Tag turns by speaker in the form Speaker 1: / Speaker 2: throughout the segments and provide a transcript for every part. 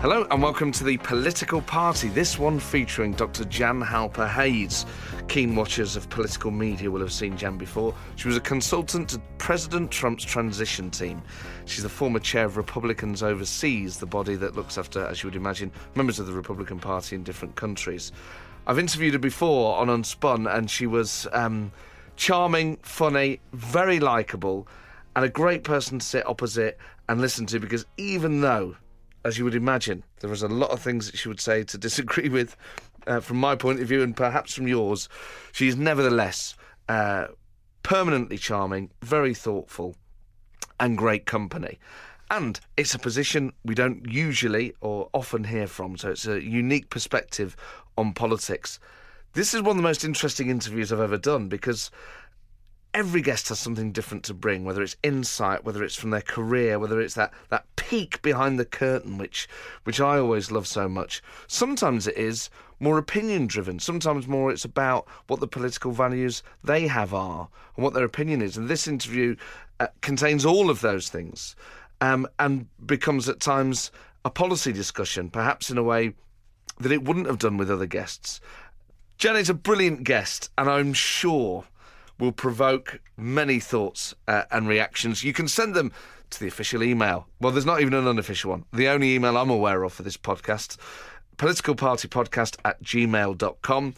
Speaker 1: Hello and welcome to the Political Party. This one featuring Dr. Jan Halper Hayes. Keen watchers of political media will have seen Jan before. She was a consultant to President Trump's transition team. She's the former chair of Republicans Overseas, the body that looks after, as you would imagine, members of the Republican Party in different countries. I've interviewed her before on Unspun, and she was um, charming, funny, very likeable, and a great person to sit opposite and listen to because even though as you would imagine, there was a lot of things that she would say to disagree with uh, from my point of view and perhaps from yours. She is nevertheless uh, permanently charming, very thoughtful, and great company. And it's a position we don't usually or often hear from, so it's a unique perspective on politics. This is one of the most interesting interviews I've ever done because every guest has something different to bring, whether it's insight, whether it's from their career, whether it's that, that peek behind the curtain, which which I always love so much. Sometimes it is more opinion driven. Sometimes more it's about what the political values they have are and what their opinion is. And this interview uh, contains all of those things um, and becomes at times a policy discussion, perhaps in a way that it wouldn't have done with other guests. Janet's a brilliant guest, and I'm sure will provoke many thoughts uh, and reactions. You can send them to the official email. Well, there's not even an unofficial one. The only email I'm aware of for this podcast, politicalpartypodcast at gmail.com.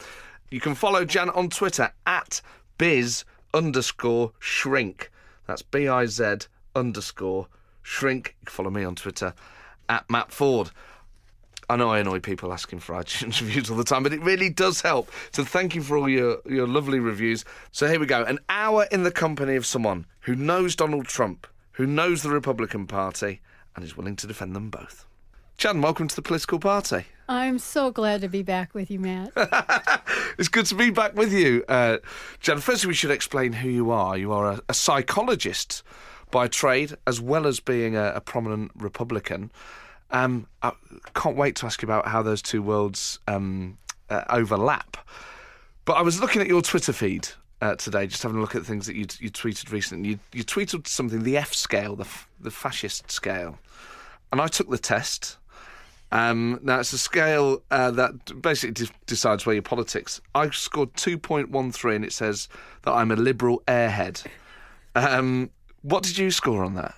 Speaker 1: You can follow Jan on Twitter at biz underscore shrink. That's B I Z underscore shrink. You can follow me on Twitter at Matt Forde. I know I annoy people asking for iTunes reviews all the time, but it really does help. So thank you for all your, your lovely reviews. So here we go. An hour in the company of someone who knows Donald Trump, who knows the Republican Party, and is willing to defend them both. Jan, welcome to the political party.
Speaker 2: I'm so glad to be back with you, Matt.
Speaker 1: it's good to be back with you, uh, Jan. Firstly, we should explain who you are. You are a, a psychologist by trade, as well as being a, a prominent Republican. Um, I can't wait to ask you about how those two worlds um, uh, overlap. But I was looking at your Twitter feed uh, today, just having a look at things that you you tweeted recently. You, you tweeted something, the F scale, the the fascist scale, and I took the test. Um, now it's a scale uh, that basically de- decides where your politics. I scored two point one three, and it says that I'm a liberal airhead. Um, what did you score on that?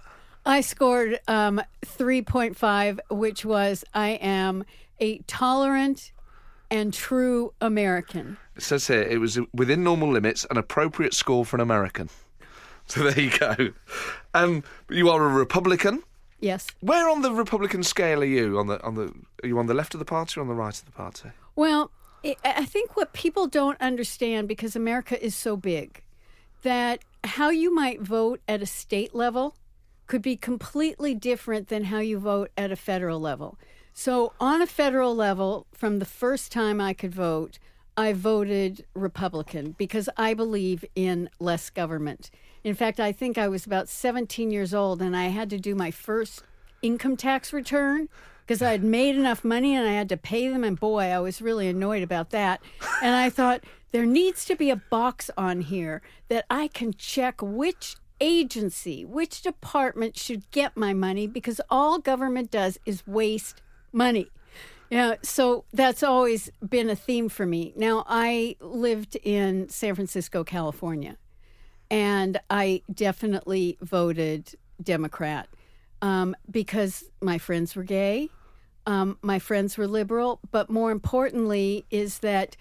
Speaker 2: I scored um, 3.5, which was I am a tolerant and true American.
Speaker 1: It says here it was within normal limits, an appropriate score for an American. So there you go. Um, you are a Republican.
Speaker 2: Yes.
Speaker 1: Where on the Republican scale are you? On the on the are you on the left of the party or on the right of the party?
Speaker 2: Well, I think what people don't understand because America is so big that how you might vote at a state level could be completely different than how you vote at a federal level. So, on a federal level, from the first time I could vote, I voted Republican because I believe in less government. In fact, I think I was about 17 years old and I had to do my first income tax return because I had made enough money and I had to pay them. And boy, I was really annoyed about that. And I thought, there needs to be a box on here that I can check which agency, which department should get my money because all government does is waste money. Yeah, so that's always been a theme for me. Now, I lived in San Francisco, California and I definitely voted Democrat um, because my friends were gay, um, my friends were liberal, but more importantly, is that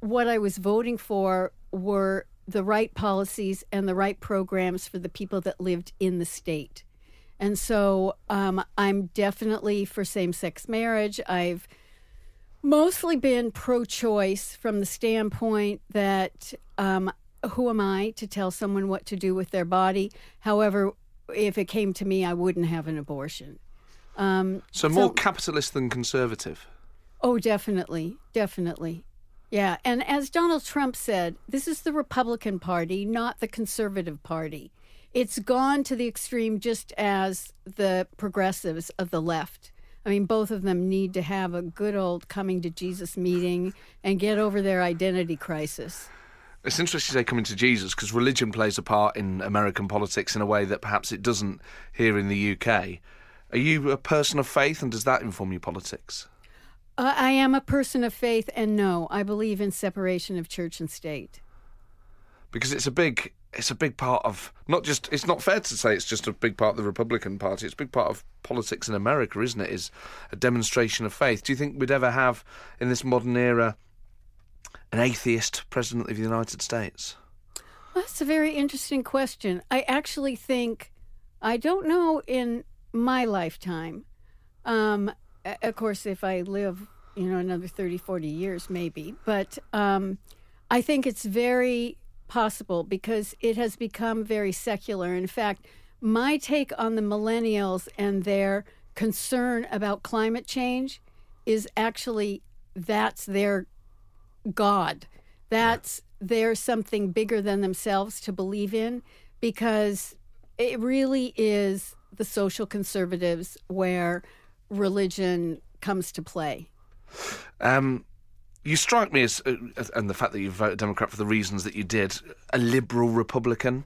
Speaker 2: what I was voting for were the right policies and the right programs for the people that lived in the state. And so um, I'm definitely for same sex marriage. I've Mostly been pro choice from the standpoint that um, who am I to tell someone what to do with their body? However, if it came to me, I wouldn't have an abortion. Um,
Speaker 1: So more capitalist than conservative.
Speaker 2: Oh, definitely. Definitely. Yeah. And as Donald Trump said, this is the Republican Party, not the Conservative Party. It's gone to the extreme just as the progressives of the left. I mean, both of them need to have a good old coming to Jesus meeting and get over their identity crisis.
Speaker 1: It's interesting to say coming to Jesus because religion plays a part in American politics in a way that perhaps it doesn't here in the UK. Are you a person of faith and does that inform your politics?
Speaker 2: Uh, I am a person of faith, and no, I believe in separation of church and state.
Speaker 1: Because it's a big it's a big part of not just it's not fair to say it's just a big part of the Republican Party, it's a big part of politics in America, isn't it? Is a demonstration of faith. Do you think we'd ever have in this modern era an atheist president of the United States?
Speaker 2: Well, that's a very interesting question. I actually think, I don't know in my lifetime. Um, of course, if I live, you know, another 30, 40 years, maybe. But um, I think it's very possible because it has become very secular. In fact, my take on the millennials and their concern about climate change is actually that's their God. That's there's something bigger than themselves to believe in because it really is the social conservatives where religion comes to play.
Speaker 1: Um, you strike me as, uh, and the fact that you voted Democrat for the reasons that you did, a liberal Republican.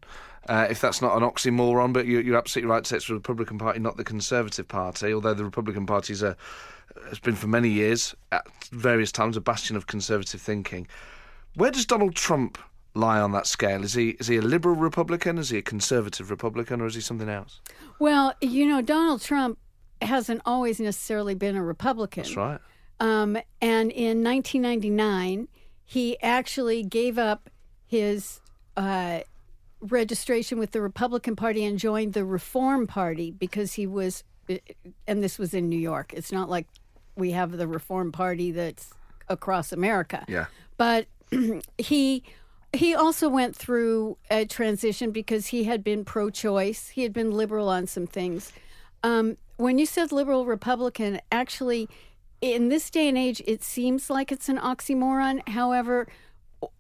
Speaker 1: Uh, if that's not an oxymoron, but you, you're absolutely right to say it's the Republican Party, not the Conservative Party. Although the Republican Party has been for many years, at various times, a bastion of conservative thinking. Where does Donald Trump lie on that scale? Is he is he a liberal Republican? Is he a conservative Republican, or is he something else?
Speaker 2: Well, you know, Donald Trump hasn't always necessarily been a Republican.
Speaker 1: That's right.
Speaker 2: Um, and in 1999, he actually gave up his uh, registration with the Republican Party and joined the Reform Party because he was, and this was in New York. It's not like we have the Reform Party that's across America.
Speaker 1: Yeah.
Speaker 2: But he he also went through a transition because he had been pro-choice. He had been liberal on some things. Um, when you said liberal Republican, actually, in this day and age, it seems like it's an oxymoron. However,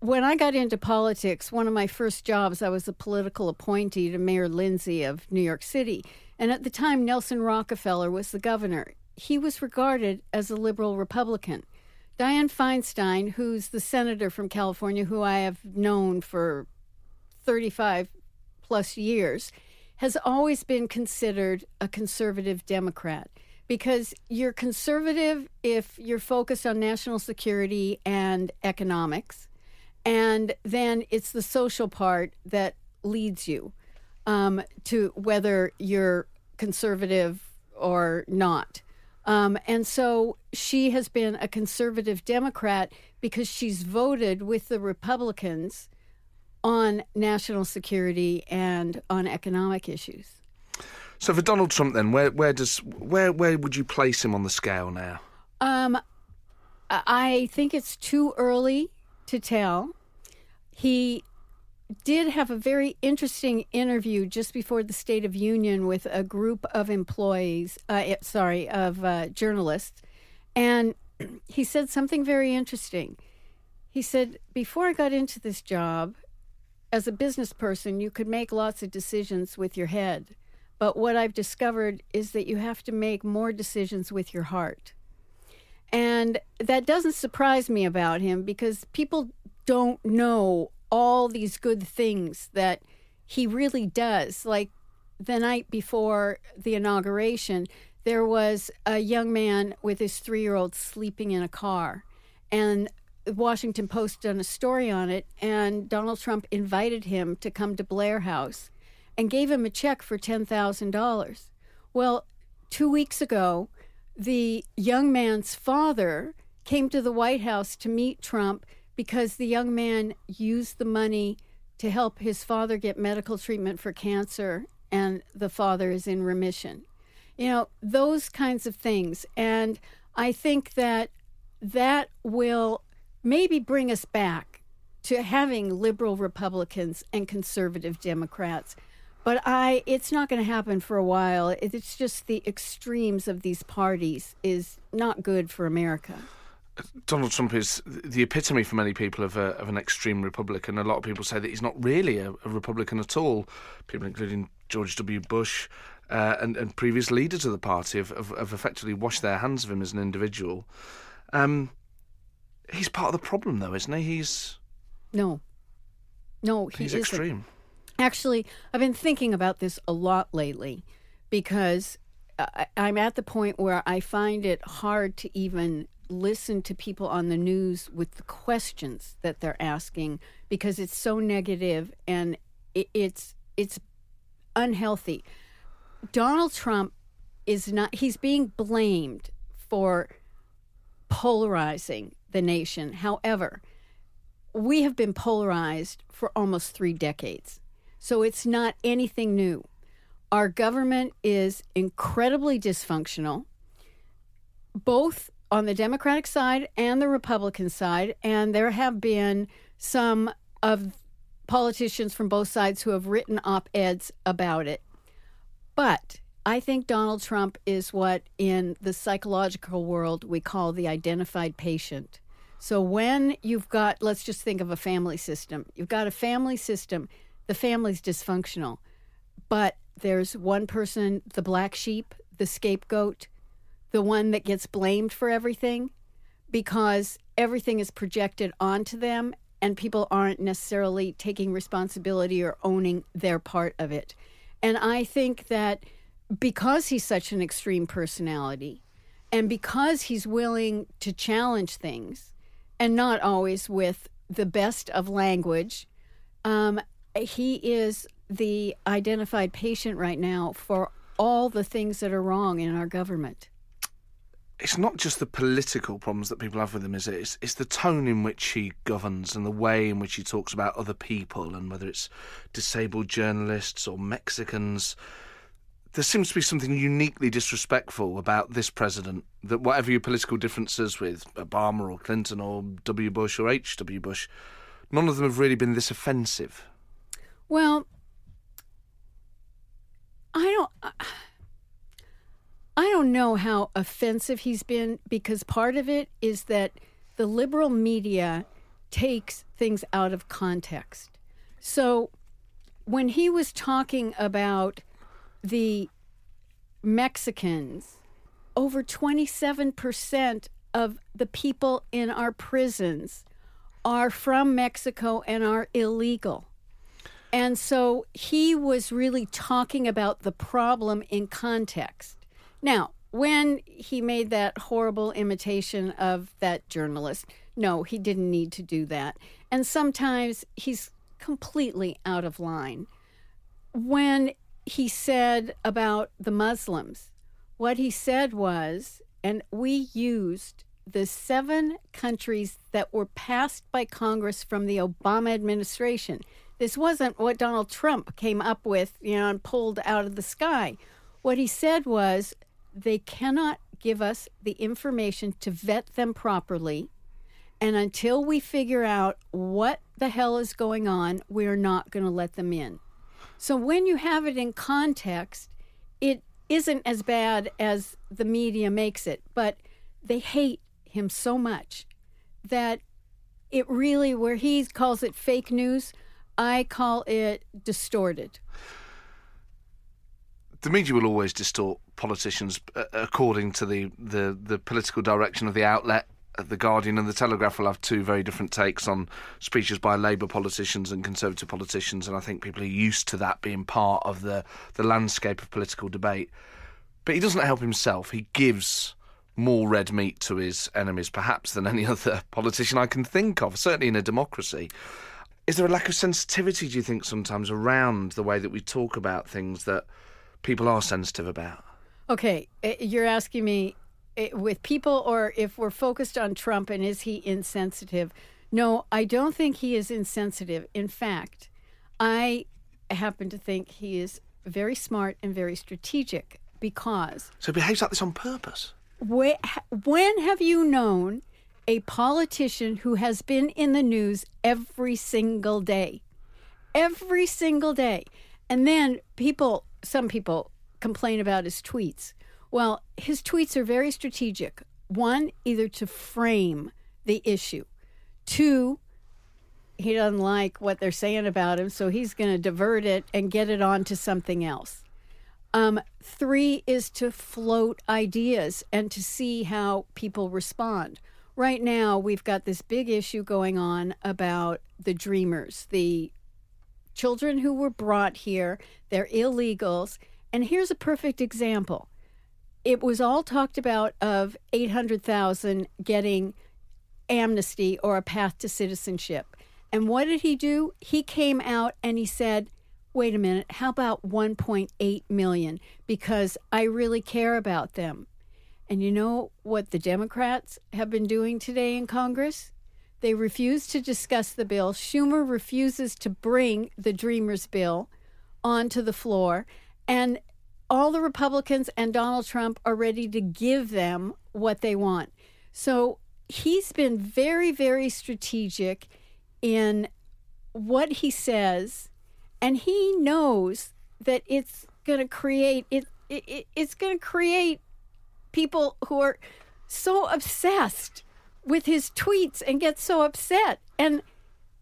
Speaker 2: when I got into politics, one of my first jobs, I was a political appointee to Mayor Lindsay of New York City. And at the time, Nelson Rockefeller was the governor. He was regarded as a liberal Republican. Dianne Feinstein, who's the senator from California, who I have known for 35 plus years, has always been considered a conservative Democrat because you're conservative if you're focused on national security and economics. And then it's the social part that leads you um, to whether you're conservative or not. Um, and so she has been a conservative Democrat because she's voted with the Republicans on national security and on economic issues.
Speaker 1: So for Donald Trump, then, where where does where where would you place him on the scale now?
Speaker 2: Um, I think it's too early to tell. He did have a very interesting interview just before the State of Union with a group of employees, uh, sorry, of uh, journalists. And he said something very interesting. He said, Before I got into this job, as a business person, you could make lots of decisions with your head. But what I've discovered is that you have to make more decisions with your heart. And that doesn't surprise me about him because people don't know all these good things that he really does. Like the night before the inauguration, there was a young man with his three year old sleeping in a car. And Washington Post done a story on it, and Donald Trump invited him to come to Blair House and gave him a check for $10,000. Well, two weeks ago, the young man's father came to the White House to meet Trump because the young man used the money to help his father get medical treatment for cancer, and the father is in remission. You know, those kinds of things. And I think that that will maybe bring us back to having liberal Republicans and conservative Democrats. But I, it's not going to happen for a while. It's just the extremes of these parties is not good for America.
Speaker 1: Donald Trump is the epitome for many people of, a, of an extreme Republican. A lot of people say that he's not really a, a Republican at all. People, including George W. Bush uh, and, and, previous leaders of the party, have, have, have, effectively washed their hands of him as an individual. Um, he's part of the problem, though, isn't he? He's
Speaker 2: no, no,
Speaker 1: he he's isn't. extreme.
Speaker 2: Actually, I've been thinking about this a lot lately because I'm at the point where I find it hard to even listen to people on the news with the questions that they're asking because it's so negative and it's it's unhealthy. Donald Trump is not he's being blamed for polarizing the nation. However, we have been polarized for almost 3 decades. So it's not anything new. Our government is incredibly dysfunctional. Both on the Democratic side and the Republican side, and there have been some of politicians from both sides who have written op eds about it. But I think Donald Trump is what in the psychological world we call the identified patient. So when you've got, let's just think of a family system, you've got a family system, the family's dysfunctional, but there's one person, the black sheep, the scapegoat, the one that gets blamed for everything because everything is projected onto them and people aren't necessarily taking responsibility or owning their part of it. And I think that because he's such an extreme personality and because he's willing to challenge things and not always with the best of language, um, he is the identified patient right now for all the things that are wrong in our government
Speaker 1: it's not just the political problems that people have with him, is it? It's, it's the tone in which he governs and the way in which he talks about other people and whether it's disabled journalists or Mexicans. There seems to be something uniquely disrespectful about this president that, whatever your political differences with Obama or Clinton or W. Bush or H.W. Bush, none of them have really been this offensive.
Speaker 2: Well, I don't. I don't know how offensive he's been because part of it is that the liberal media takes things out of context. So when he was talking about the Mexicans, over 27% of the people in our prisons are from Mexico and are illegal. And so he was really talking about the problem in context. Now, when he made that horrible imitation of that journalist, no, he didn't need to do that. And sometimes he's completely out of line. When he said about the Muslims, what he said was, and we used the seven countries that were passed by Congress from the Obama administration. This wasn't what Donald Trump came up with, you know, and pulled out of the sky. What he said was they cannot give us the information to vet them properly. And until we figure out what the hell is going on, we're not going to let them in. So when you have it in context, it isn't as bad as the media makes it, but they hate him so much that it really, where he calls it fake news, I call it distorted
Speaker 1: the media will always distort politicians uh, according to the, the, the political direction of the outlet. The Guardian and the Telegraph will have two very different takes on speeches by Labour politicians and Conservative politicians, and I think people are used to that being part of the, the landscape of political debate. But he doesn't help himself. He gives more red meat to his enemies, perhaps, than any other politician I can think of, certainly in a democracy. Is there a lack of sensitivity, do you think, sometimes around the way that we talk about things that people are sensitive about.
Speaker 2: Okay, eh, you're asking me eh, with people or if we're focused on Trump and is he insensitive? No, I don't think he is insensitive. In fact, I happen to think he is very smart and very strategic because.
Speaker 1: So he behaves like this on purpose?
Speaker 2: When have you known a politician who has been in the news every single day. Every single day. And then people, some people complain about his tweets. Well, his tweets are very strategic. One, either to frame the issue, two, he doesn't like what they're saying about him, so he's going to divert it and get it on to something else. Um, three is to float ideas and to see how people respond. Right now, we've got this big issue going on about the dreamers, the children who were brought here, they're illegals. And here's a perfect example. It was all talked about of 800,000 getting amnesty or a path to citizenship. And what did he do? He came out and he said, wait a minute, how about 1.8 million? Because I really care about them. And you know what the Democrats have been doing today in Congress? They refuse to discuss the bill. Schumer refuses to bring the Dreamers bill onto the floor. And all the Republicans and Donald Trump are ready to give them what they want. So he's been very, very strategic in what he says, and he knows that it's going to create it, it it's going to create people who are so obsessed with his tweets and get so upset. And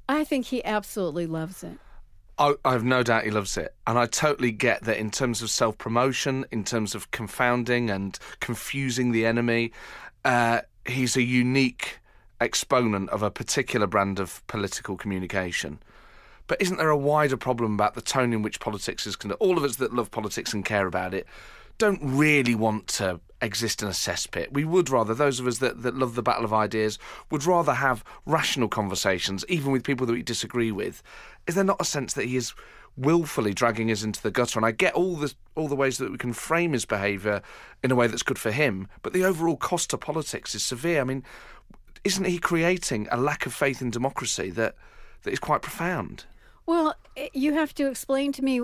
Speaker 2: I think he absolutely loves it.
Speaker 1: I, I have no doubt he loves it. And I totally get that in terms of self promotion, in terms of confounding and confusing the enemy, uh, he's a unique exponent of a particular brand of political communication. But isn't there a wider problem about the tone in which politics is conducted? All of us that love politics and care about it don't really want to exist in a cesspit. We would rather, those of us that, that love the battle of ideas, would rather have rational conversations, even with people that we disagree with. Is there not a sense that he is willfully dragging us into the gutter? And I get all the all the ways that we can frame his behaviour in a way that's good for him, but the overall cost to politics is severe. I mean, isn't he creating a lack of faith in democracy that that is quite profound?
Speaker 2: Well, eh, you have to explain to me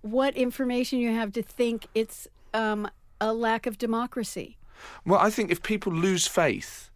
Speaker 2: what information you have to think it's um, a lack of democracy.
Speaker 1: Well, I think if people lose faith,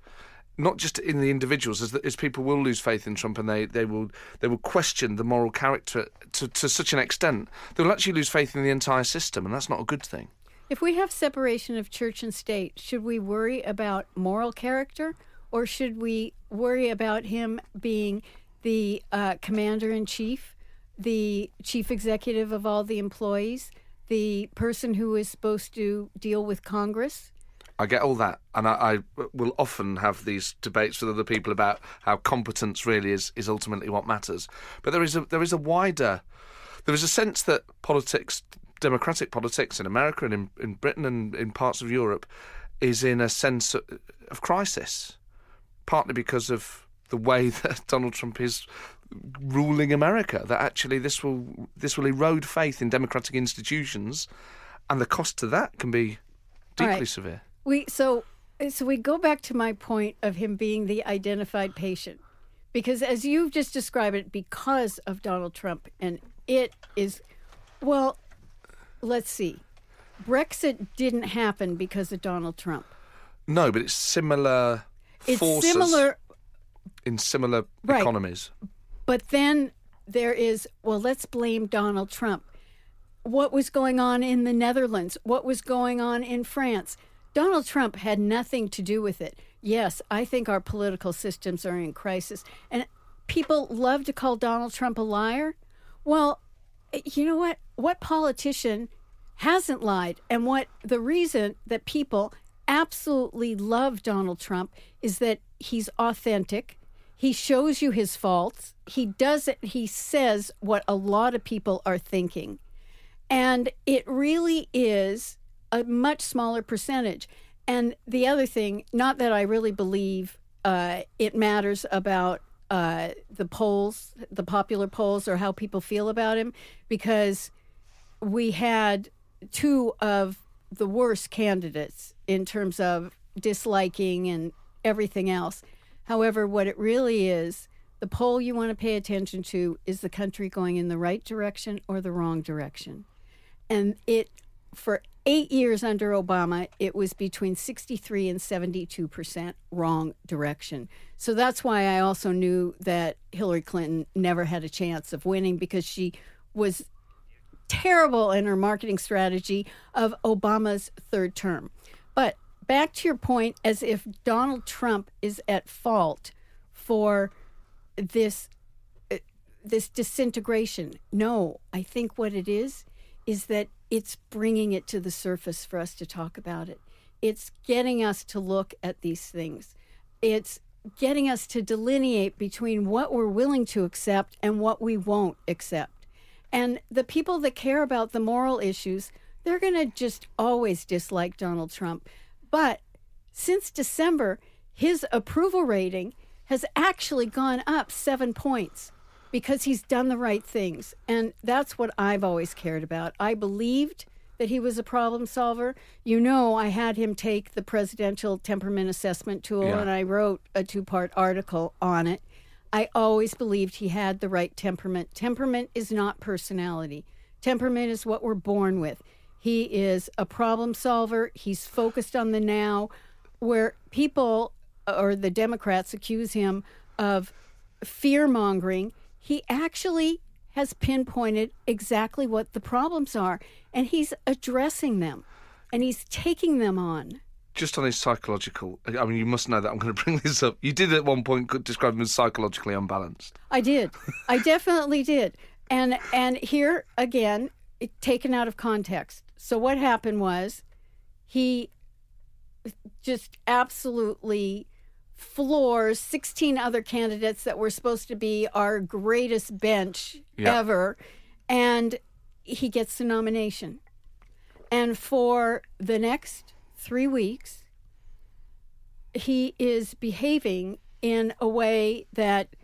Speaker 1: not just in the individuals, as, as people will lose faith in Trump and they, they will they will question the moral character to, to such an extent, they will actually lose faith in the entire system, and that's not a good thing.
Speaker 2: If we have separation of church and state, should we worry about moral character, or should we worry about him being the uh, commander in chief, the chief executive of all the employees? The person who is supposed to deal with Congress.
Speaker 1: I get all that, and I, I, will often have these debates with other people about how competence really is, is ultimately what matters. But there is a there is a wider, there is a sense that politics, democratic politics in America and in, in Britain and in parts of Europe, is in a sense of, of crisis, partly because of the way that Donald Trump is ruling America. That actually this will this will erode faith in democratic institutions, and the cost to that can be deeply right. severe.
Speaker 2: We so so we go back to my point of him being the identified patient, because as you've just described it, because of Donald Trump, and it is, well, let's see, Brexit didn't happen because of Donald Trump.
Speaker 1: No, but it's similar.
Speaker 2: It's
Speaker 1: forces
Speaker 2: similar
Speaker 1: in similar right. economies.
Speaker 2: But then there is, well, let's blame Donald Trump. What was going on in the Netherlands? What was going on in France? Donald Trump had nothing to do with it. Yes, I think our political systems are in crisis. And people love to call Donald Trump a liar. Well, you know what? What politician hasn't lied? And what the reason that people absolutely love Donald Trump is that he's authentic. He shows you his faults. He does it, he says what a lot of people are thinking. And it really is a much smaller percentage. And the other thing, not that I really believe uh, it matters about uh, the polls, the popular polls, or how people feel about him, because we had two of the worst candidates in terms of disliking and everything else. However, what it really is, the poll you want to pay attention to is the country going in the right direction or the wrong direction. And it, for eight years under Obama, it was between 63 and 72 percent wrong direction. So that's why I also knew that Hillary Clinton never had a chance of winning because she was terrible in her marketing strategy of Obama's third term. But back to your point, as if Donald Trump is at fault for this uh, this disintegration. No, I think what it is is that it's bringing it to the surface for us to talk about it. It's getting us to look at these things. It's getting us to delineate between what we're willing to accept and what we won't accept. And the people that care about the moral issues, they're going to just always dislike Donald Trump. But since December, his approval rating has actually gone up seven points because he's done the right things. And that's what I've always cared about. I believed that he was a problem solver. You know, I had him take the presidential temperament assessment tool
Speaker 1: Yeah.
Speaker 2: and I wrote a two part article on it. I always believed he had the right temperament. Temperament is not personality, temperament is what we're born with. He is a problem solver, he's focused on the now, where people or the Democrats accuse him of fear mongering. He actually has pinpointed exactly what the problems are and he's addressing them and he's taking them on.
Speaker 1: Just on his psychological, I mean, you must know that I'm going to bring this up. You did at one point describe him as psychologically unbalanced.
Speaker 2: I did. I definitely did. And and here again, it, taken out of context. So what happened was he just absolutely floors 16 other candidates that were supposed to be our greatest bench
Speaker 1: Yeah.
Speaker 2: ever and he gets the nomination. And for the next 3 weeks he is behaving in a way that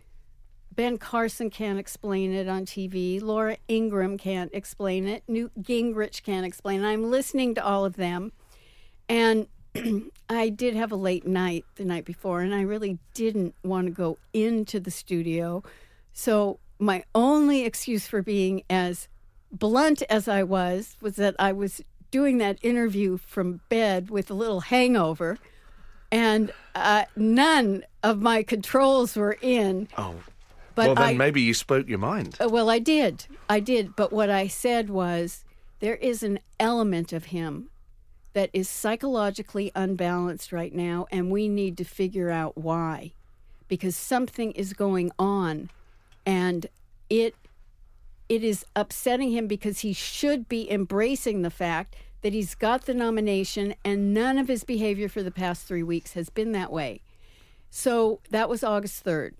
Speaker 2: Ben Carson can't explain it on TV. Laura Ingraham can't explain it. Newt Gingrich can't explain it. I'm listening to all of them. And I did have a late night the night before, and I really didn't want to go into the studio. So, my only excuse for being as blunt as I was was that I was doing that interview from bed with a little hangover, and uh, none of my controls were in.
Speaker 1: Oh.
Speaker 2: But
Speaker 1: well, then
Speaker 2: I,
Speaker 1: maybe you spoke your mind.
Speaker 2: uh, Well, I did. I did. But what I said was there is an element of him that is psychologically unbalanced right now, and we need to figure out why. Because something is going on, and it it is upsetting him because he should be embracing the fact that he's got the nomination and none of his behavior for the past three weeks has been that way. So that was August 3rd.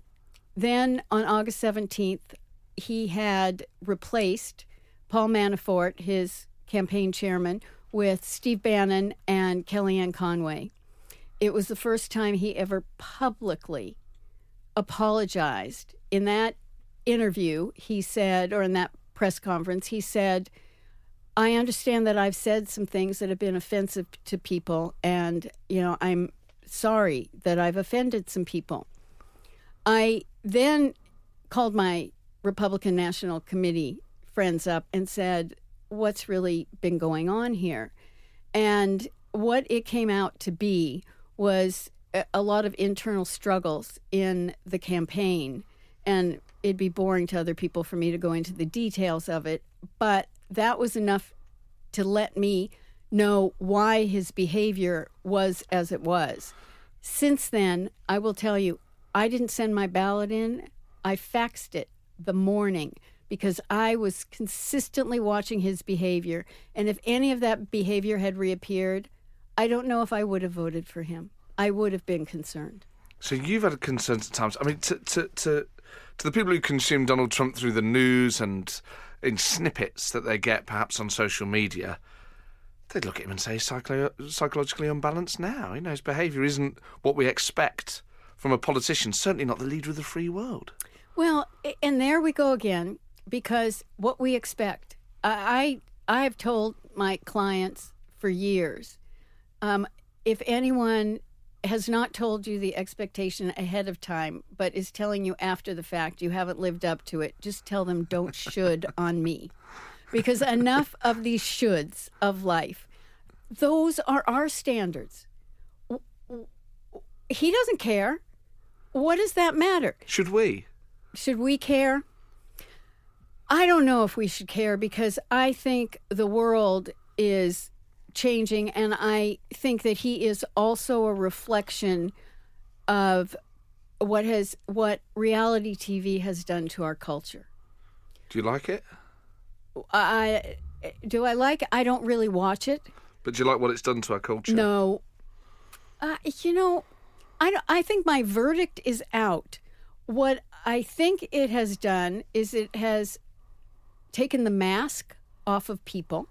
Speaker 2: Then on August 17th, he had replaced Paul Manafort, his campaign chairman, with Steve Bannon and Kellyanne Conway. It was the first time he ever publicly apologized. In that interview, he said, or in that press conference, he said, I understand that I've said some things that have been offensive to people, and, you know, I'm sorry that I've offended some people. I then called my Republican National Committee friends up and said, What's really been going on here? And what it came out to be was a- lot of internal struggles in the campaign. And it'd be boring to other people for me to go into the details of it. But that was enough to let me know why his behavior was as it was. Since then, I will tell you, I didn't send my ballot in. I faxed it the morning because I was consistently watching his behavior. And if any of that behavior had reappeared, I don't know if I would have voted for him. I would have been concerned.
Speaker 1: So you've had concerns at times. I mean, to to to, to the people who consume Donald Trump through the news and in snippets that they get, perhaps on social media, they'd look at him and say psychologically unbalanced now. You know, his behaviour isn't what we expect from a politician. Certainly not the leader of the free world.
Speaker 2: Well, and there we go again, because what we expect. I I have told my clients for years, um, if anyone has not told you the expectation ahead of time, but is telling you after the fact you haven't lived up to it, just tell them don't should on me, because enough of these shoulds of life. those are our standards. He doesn't care. What does that matter?
Speaker 1: Should we?
Speaker 2: Should we care? I don't know if we should care because I think the world is changing, and I think that he is also a reflection of what has what reality TV has done to our culture.
Speaker 1: Do you like it?
Speaker 2: I do I like it? I don't really watch it.
Speaker 1: But do you like what it's done to our culture?
Speaker 2: No, uh, you know, I I think my verdict is out. What I think it has done is it has taken the mask off of people.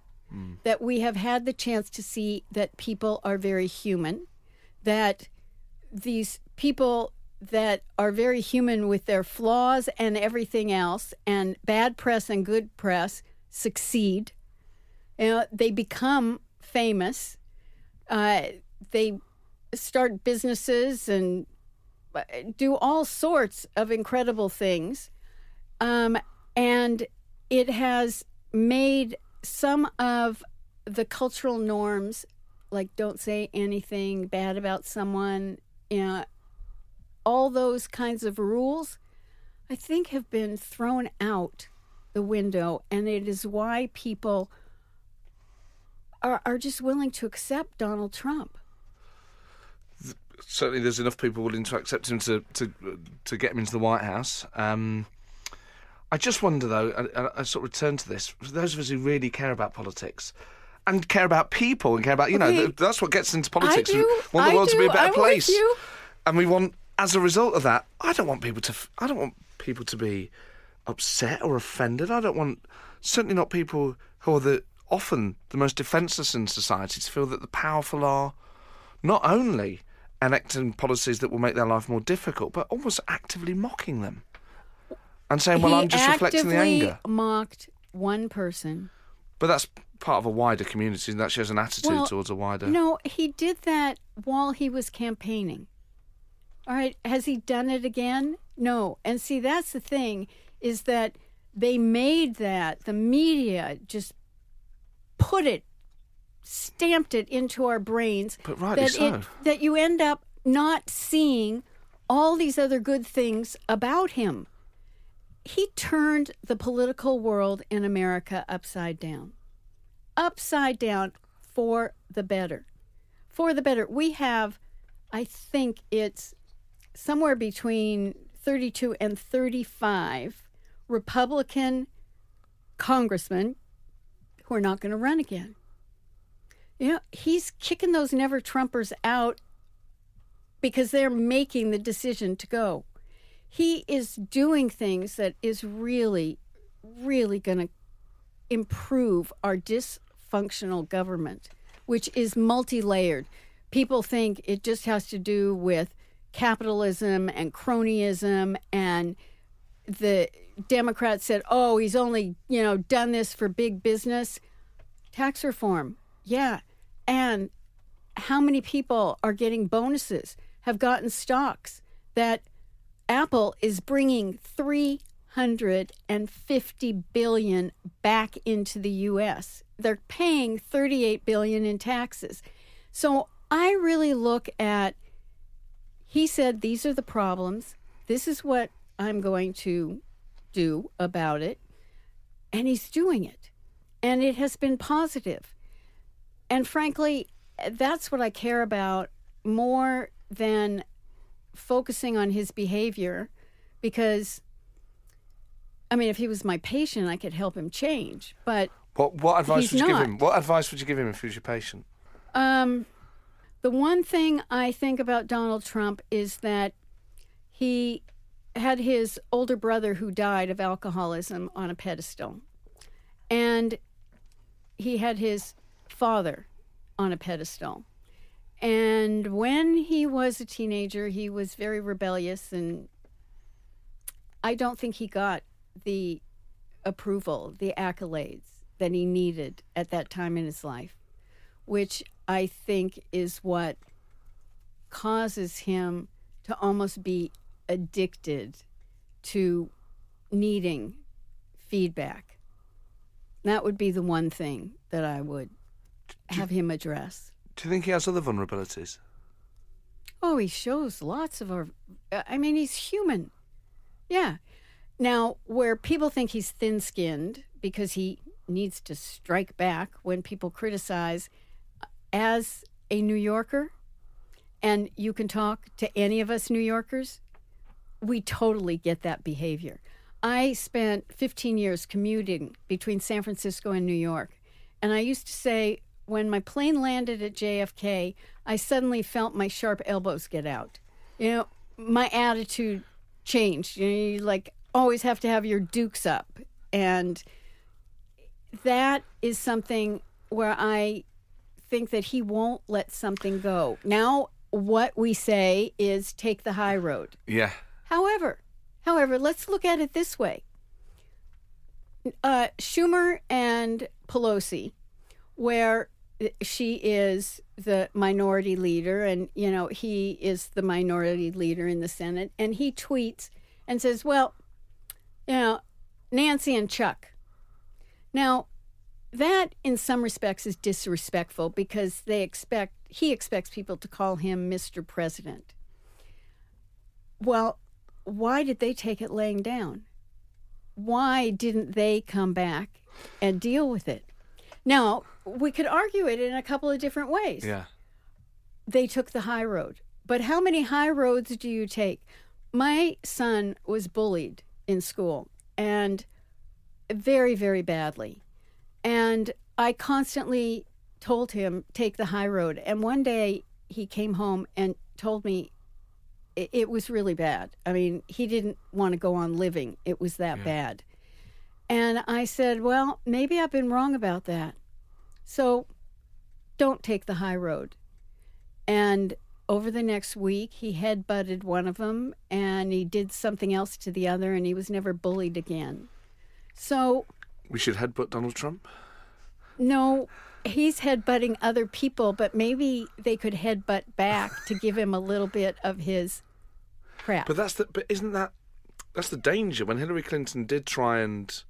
Speaker 2: That we have had the chance to see that people are very human. That these people that are very human with their flaws and everything else, and bad press and good press succeed. You know, they become famous. Uh, they start businesses and uh, do all sorts of incredible things. Um, and it has made some of the cultural norms, like don't say anything bad about someone, you know, all those kinds of rules, I think have been thrown out the window. And it is why people are, are just willing to accept Donald Trump.
Speaker 1: Certainly, there's enough people willing to accept him to to to get him into the White House. Um, I just wonder, though, and and I sort of return to this. For those of us who really care about politics and care about people and care about, you know,
Speaker 2: Okay.
Speaker 1: th- that's what gets into politics.
Speaker 2: do.
Speaker 1: We want the
Speaker 2: I
Speaker 1: world to be a better
Speaker 2: I'm
Speaker 1: place. And we want, as a result of that, I don't want people to. I don't want people to be upset or offended. I don't want, certainly not people who are the often the most defenceless in society to feel that the powerful are not only enacting policies that will make their life more difficult, but almost actively mocking them and saying, "Well,
Speaker 2: he
Speaker 1: I'm just reflecting the anger."
Speaker 2: mocked one person.
Speaker 1: But that's part of a wider community, and that shows an attitude
Speaker 2: Well,
Speaker 1: towards a wider.
Speaker 2: No, he did that while he was campaigning. All right, has he done it again? No. And see, that's the thing is that they made that the media just put it stamped it into our brains
Speaker 1: But rightly
Speaker 2: that
Speaker 1: so.
Speaker 2: it that you end up not seeing all these other good things about him. He turned the political world in America upside down. Upside down for the better. For the better. We have I think it's somewhere between 32 and 35 Republican congressmen who are not going to run again. You know, he's kicking those never Trumpers out because they're making the decision to go. He is doing things that is really, really going to improve our dysfunctional government, which is multi layered. People think it just has to do with capitalism and cronyism and the Democrats said, "Oh, he's only, you know, done this for big business." Tax reform. Yeah. And how many people are getting bonuses, have gotten stocks that Apple is bringing 350 billion back into the US. They're paying 38 billion in taxes. So I really look at he said these are the problems. This is what I'm going to do about it. And he's doing it. And it has been positive. And frankly, that's what I care about more than focusing on his behavior because I mean if he was my patient I could help him change. But
Speaker 1: What what advice would you give him? What advice would you give him if he was your patient?
Speaker 2: Um, the one thing I think about Donald Trump is that he had his older brother who died of alcoholism on a pedestal. And he had his father on a pedestal. And when he was a teenager, he was very rebellious, and I don't think he got the approval, the accolades that he needed at that time in his life which I think is what causes him to almost be addicted to needing feedback. That would be the one thing that I would have him address.
Speaker 1: Do you think he has other vulnerabilities?
Speaker 2: Oh, he shows lots of our. Uh, I mean, he's human. Yeah. Now, where people think he's thin skinned because he needs to strike back when people criticize, uh, as a New Yorker, and you can talk to any of us New Yorkers, we totally get that behavior. I spent 15 years commuting between San Francisco and New York. And I used to say, when my plane landed at JFK, I suddenly felt my sharp elbows get out. You know, my attitude changed. You know, you like always have to have your dukes up. And that is something where I think that he won't let something go. Now, what we say is take the high road.
Speaker 1: Yeah.
Speaker 2: However, however, let's look at it this way. Uh, Schumer and Pelosi, where Eh, she is the minority leader, and you know he is the minority leader in the Senate, and he tweets and says, "Well, you know, Nancy and Chuck." Now, that in some respects is disrespectful because they expect he expects people to call him Mr. President. Well, why did they take it laying down? Why didn't they come back and deal with it? Now, we could argue it in a couple of different ways.
Speaker 1: Yeah.
Speaker 2: They took the high road. But how many high roads do you take? My son was bullied in school and very, very badly. And I constantly told him, take the high road. And one day he came home and told me it, it was really bad. I mean, he didn't want to go on living, it was that bad. And I said, well, maybe I've been wrong about that. So don't take the high road. And over the next week, he head butted one of them and he did something else to the other, and he was never bullied again. So
Speaker 1: We should headbutt Donald Trump.
Speaker 2: no, he's headbutting other people, but maybe they could headbutt back to give him a little bit of his crap.
Speaker 1: But that's the. But isn't that? That's the danger. When Hillary Clinton did try and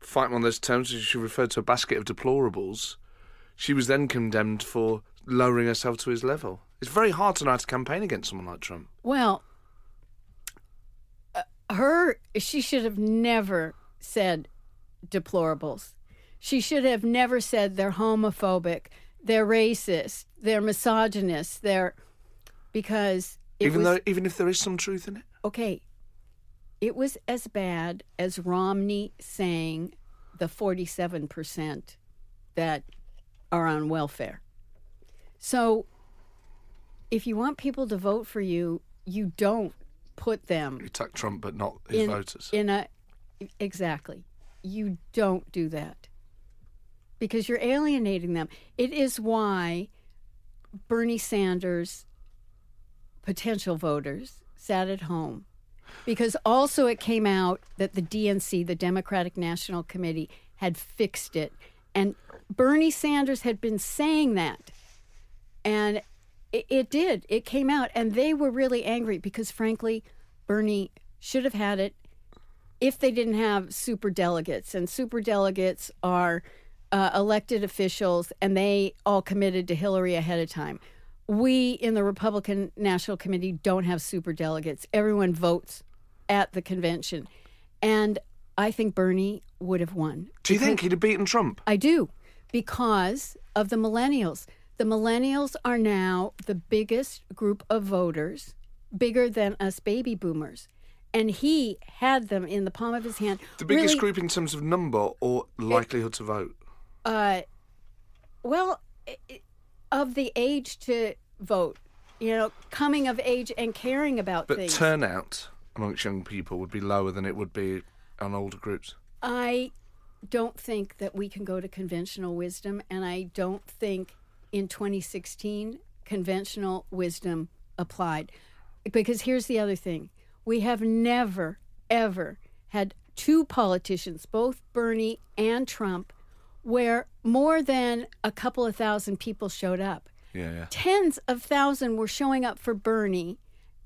Speaker 1: fight him on those terms, she referred to a basket of deplorables. She was then condemned for lowering herself to his level. It's very hard to know how to campaign against someone like Trump.
Speaker 2: Well, uh, her she should have never said deplorables. She should have never said they're homophobic, they're racist, they're misogynist, they're because it
Speaker 1: even
Speaker 2: was
Speaker 1: though, even if there is some truth in it.
Speaker 2: okay. It was as bad as Romney saying the 47% that are on welfare. So if you want people to vote for you, you don't put them
Speaker 1: You attack Trump, but not his
Speaker 2: in,
Speaker 1: voters.
Speaker 2: in a exactly. You don't do that because you're alienating them. It is why Bernie Sanders potential voters sat at home because also it came out that the DNC, the Democratic National Committee, had fixed it. And Bernie Sanders had been saying that. And it, it did. It came out. And they were really angry because, frankly, Bernie should have had it if they didn't have super delegates. And super delegates are uh, elected officials, and they all committed to Hillary ahead of time. We in the Republican National Committee don't have super delegates. Everyone votes at the convention. And I think Bernie would have won.
Speaker 1: Do you think he'd have beaten Trump?
Speaker 2: I do, because of the millennials. The millennials are now the biggest group of voters, bigger than us baby boomers. And he had them in the palm of his hand.
Speaker 1: The biggest
Speaker 2: Really,
Speaker 1: group in terms of number or likelihood to vote?
Speaker 2: uh, well, i- i- of the age to vote, you know, coming of age and caring about
Speaker 1: But
Speaker 2: things.
Speaker 1: turnout amongst young people would be lower than it would be on older groups.
Speaker 2: I don't think that we can go to conventional wisdom, and I don't think in 2016 conventional wisdom applied. Because here's the other thing we have never, ever had two politicians, both Bernie and Trump, where more than a couple of thousand people showed up.
Speaker 1: Yeah, yeah.
Speaker 2: Tens of thousands were showing up for Bernie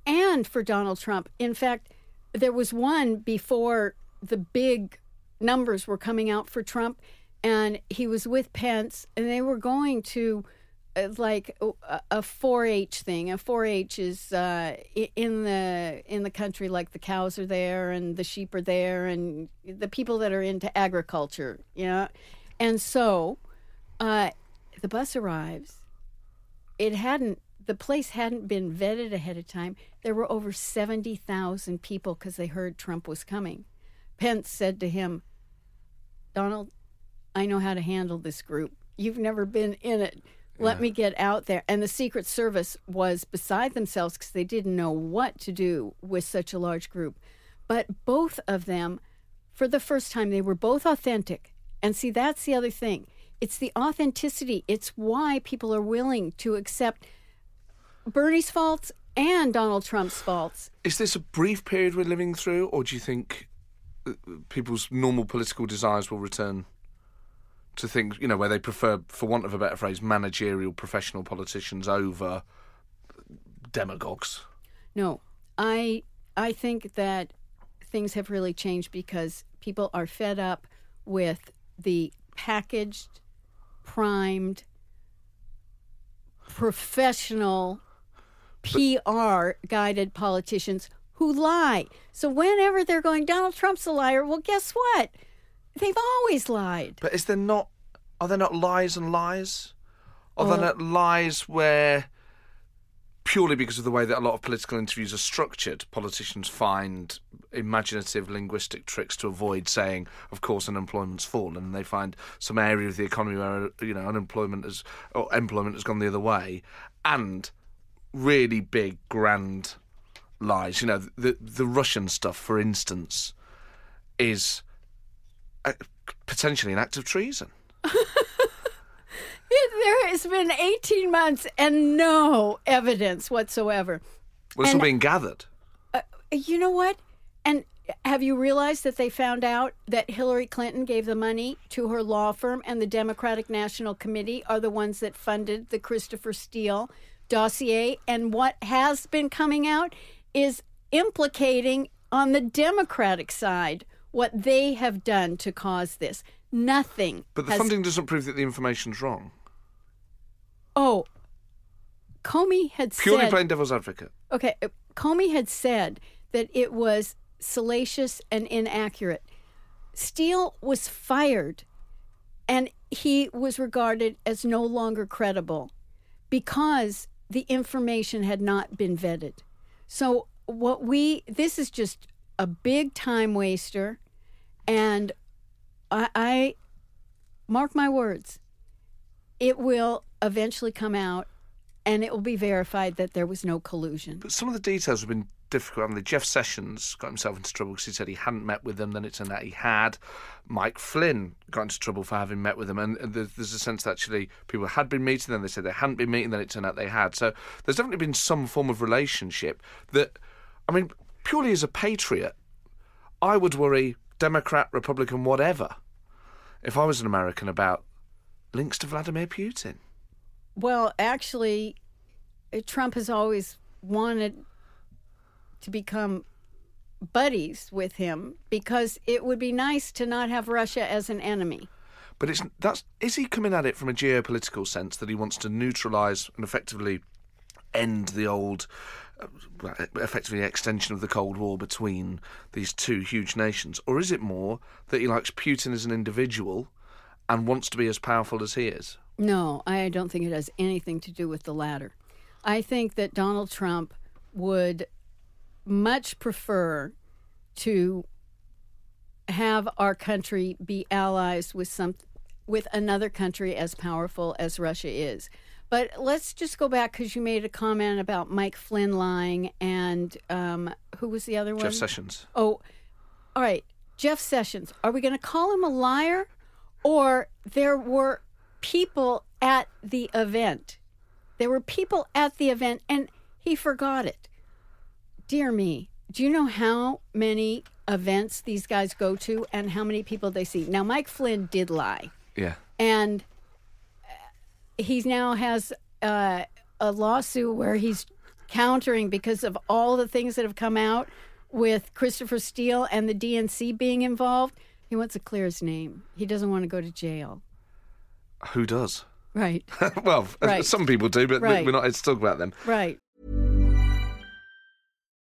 Speaker 2: and for Donald Trump. In fact, there was one before the big numbers were coming out for Trump. and he was with Pence, and they were going to uh, like a- a 4-H thing. A 4-H is uh, in the in the country, like the cows are there and the sheep are there, and the people that are into agriculture, you know. And so, uh, the bus arrives. It hadn't. The place hadn't been vetted ahead of time. There were over seventy thousand people because they heard Trump was coming. Pence said to him, Donald, I know how to handle this group. You've never been in it. Let me get out there. And the Secret Service was beside themselves because they didn't know what to do with such a large group. But both of them, for the first time, they were both authentic. And see, that's the other thing. It's the authenticity. It's why people are willing to accept Bernie's faults and Donald Trump's faults.
Speaker 1: Is this a brief period we're living through, or do you think people's normal political desires will return to things, you know, where they prefer, for want of a better phrase, managerial professional politicians over demagogues?
Speaker 2: No, I I think that things have really changed because people are fed up with the packaged, primed, professional PR guided politicians who lie. So whenever they're going, Donald Trump's a liar, well, guess what? They've always lied.
Speaker 1: But is there not, are there not lies and lies? Are there not lies where, purely because of the way that a lot of political interviews are structured, politicians find imaginative linguistic tricks to avoid saying, of course, unemployment's fallen, and they find some area of the economy where you know unemployment has or employment has gone the other way, and really big grand lies. You know, the the Russian stuff, for instance, is uh, potentially an act of treason.
Speaker 2: There has been 18 months and no evidence whatsoever.
Speaker 1: Well, it's all being gathered.
Speaker 2: You know what? And have you realized that they found out that Hillary Clinton gave the money to her law firm and the Democratic National Committee are the ones that funded the Christopher Steele dossier? And what has been coming out is implicating on the Democratic side what they have done to cause this. Nothing.
Speaker 1: But the
Speaker 2: has-
Speaker 1: funding doesn't prove that the information's wrong.
Speaker 2: Oh, Comey had
Speaker 1: Purely
Speaker 2: said.
Speaker 1: playing devil's advocate.
Speaker 2: Okay, uh, Comey had said that it was salacious and inaccurate. Steele was fired and he was regarded as no longer credible because the information had not been vetted. So, what we, this is just a big time waster. And I, I mark my words, it will eventually come out and it will be verified that there was no collusion.
Speaker 1: But some of the details have been difficult. haven't they? Jeff Sessions got himself into trouble because he said he hadn't met with them. Then it turned out he had. Mike Flynn got into trouble for having met with them. And there's there's a sense that actually people had been meeting, then they said they hadn't been meeting, then it turned out they had. So there's definitely been some form of relationship that, I mean, purely as a patriot, I would worry, Democrat, Republican, whatever, if I was an American about links to Vladimir Putin.
Speaker 2: Well, actually, Trump has always wanted to become buddies with him because it would be nice to not have Russia as an enemy.
Speaker 1: But it's that's is he coming at it from a geopolitical sense that he wants to neutralise and effectively end the old, uh, effectively extension of the Cold War between these two huge nations, or is it more that he likes Putin as an individual and wants to be as powerful as he is?
Speaker 2: No, I don't think it has anything to do with the latter. I think that Donald Trump would much prefer to have our country be allies with some with another country as powerful as Russia is. But let's just go back because you made a comment about Mike Flynn lying and um, who was the other one?
Speaker 1: Jeff Sessions.
Speaker 2: Oh, all right. Jeff Sessions. Are we going to call him a liar? Or there were people at the event. There were people at the event and he forgot it. Dear me. Do you know how many events these guys go to and how many people they see? Now, Mike Flynn did lie
Speaker 1: Yeah.
Speaker 2: and he now has uh, a lawsuit where he's countering because of all the things that have come out with Christopher Steele and the DNC being involved. He wants to clear his name. He doesn't want to go to jail.
Speaker 1: Who does?
Speaker 2: Right.
Speaker 1: well,
Speaker 2: Right.
Speaker 1: some people do, but
Speaker 2: Right.
Speaker 1: we're not here to talk about them.
Speaker 2: Right.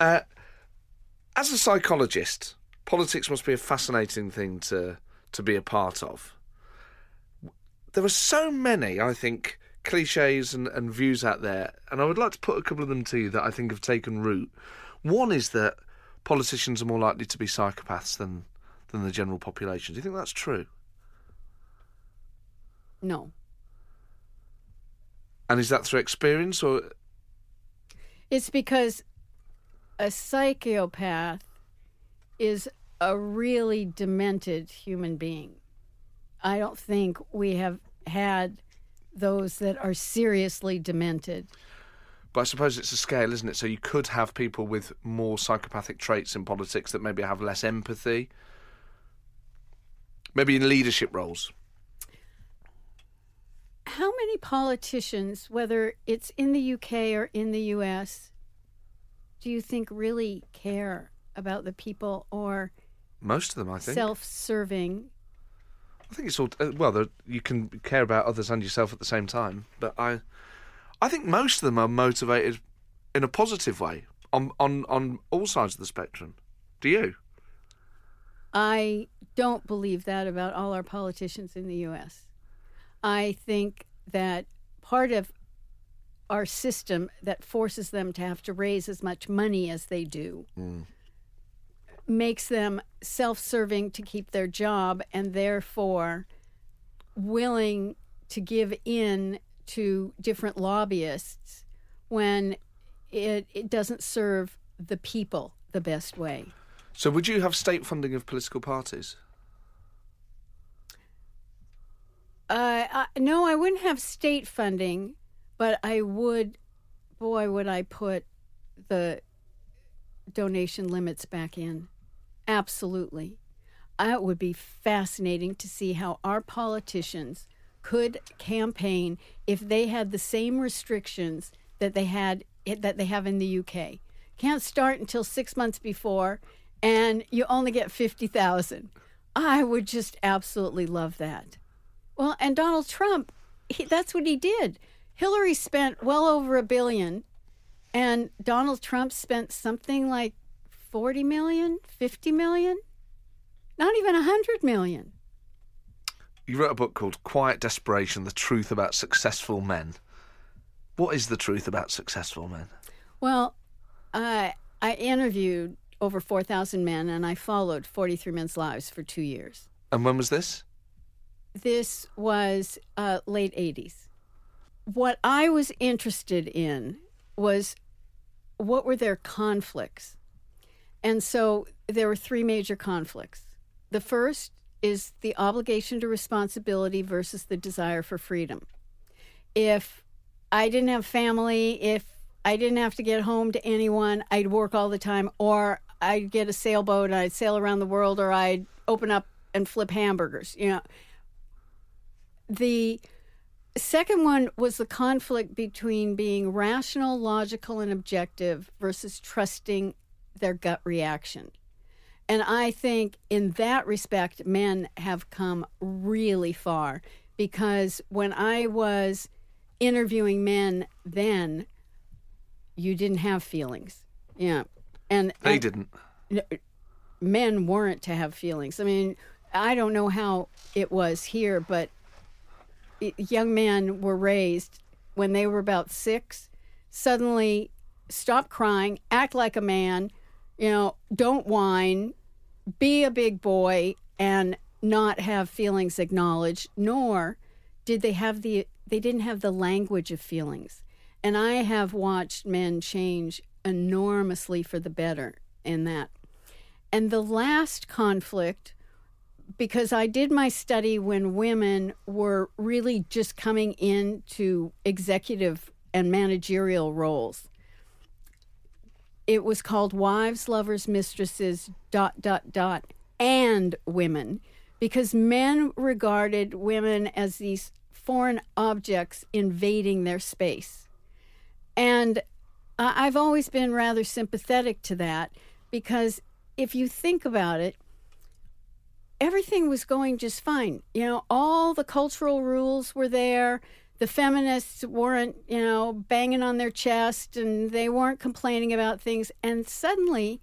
Speaker 1: Uh, as a psychologist, politics must be a fascinating thing to to be a part of. There are so many, I think, cliches and, and views out there, and I would like to put a couple of them to you that I think have taken root. One is that politicians are more likely to be psychopaths than than the general population. Do you think that's true?
Speaker 2: No.
Speaker 1: And is that through experience or
Speaker 2: It's because a psychopath is a really demented human being. I don't think we have had those that are seriously demented.
Speaker 1: But I suppose it's a scale, isn't it? So you could have people with more psychopathic traits in politics that maybe have less empathy. Maybe in leadership roles.
Speaker 2: How many politicians, whether it's in the UK or in the US, do you think really care about the people or
Speaker 1: Most of them, I think.
Speaker 2: self serving?
Speaker 1: I think it's all uh, well. You can care about others and yourself at the same time, but I, I think most of them are motivated in a positive way on on on all sides of the spectrum. Do you?
Speaker 2: I don't believe that about all our politicians in the U.S. I think that part of our system that forces them to have to raise as much money as they do makes them self serving to keep their job and therefore willing to give in to different lobbyists when it, it doesn't serve the people the best way.
Speaker 1: So would you have state funding of political parties?
Speaker 2: Uh, I, no, I wouldn't have state funding, but I would. Boy, would I put the donation limits back in. Absolutely. Uh, It would be fascinating to see how our politicians could campaign if they had the same restrictions that they had that they have in the UK. Can't start until 6 months before and you only get 50,000. I would just absolutely love that. Well, and Donald Trump, he, that's what he did. Hillary spent well over a billion, and Donald Trump spent something like 40 million, 50 million, not even 100 million.
Speaker 1: You wrote a book called Quiet Desperation: The Truth About Successful Men. What is the truth about successful men?
Speaker 2: Well, I I interviewed over 4,000 men, and I followed 43 men's lives for two years.
Speaker 1: And when was this?
Speaker 2: This was uh, late 80s. What I was interested in was what were their conflicts? And so there were three major conflicts. The first is the obligation to responsibility versus the desire for freedom. If I didn't have family, if I didn't have to get home to anyone, I'd work all the time, or I'd get a sailboat and I'd sail around the world, or I'd open up and flip hamburgers. You know, the second one was the conflict between being rational, logical, and objective versus trusting their gut reaction. And I think in that respect, men have come really far because when I was interviewing men then, you didn't have feelings. Yeah. And,
Speaker 1: They
Speaker 2: and-
Speaker 1: didn't.
Speaker 2: men weren't to have feelings. I mean, I don't know how it was here, but young men were raised when they were about six, suddenly stop crying, act like a man, you know, don't whine, be a big boy, and not have feelings acknowledged, nor did they have the they didn't have the language of feelings. And I have watched men change enormously for the better in that. And the last conflict, because I did my study when women were really just coming into executive and managerial roles. It was called Wives, Lovers, Mistresses, dot, dot, dot, and women, because men regarded women as these foreign objects invading their space. And I've always been rather sympathetic to that because if you think about it, everything was going just fine. You know, all the cultural rules were there. The feminists weren't, you know, banging on their chest and they weren't complaining about things. And suddenly,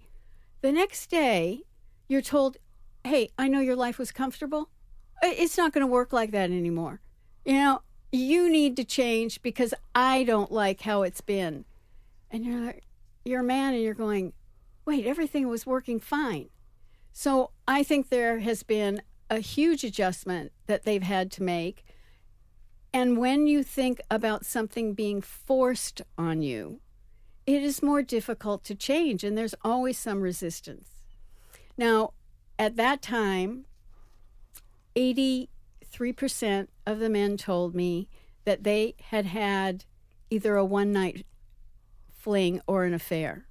Speaker 2: the next day, you're told, hey, I know your life was comfortable. It's not going to work like that anymore you know, you need to change because I don't like how it's been. And you're like, you're a man and you're going, wait, everything was working fine. So I think there has been a huge adjustment that they've had to make. And when you think about something being forced on you, it is more difficult to change, and there's always some resistance. Now, at that time, 80 3% of the men told me that they had had either a one night fling or an affair.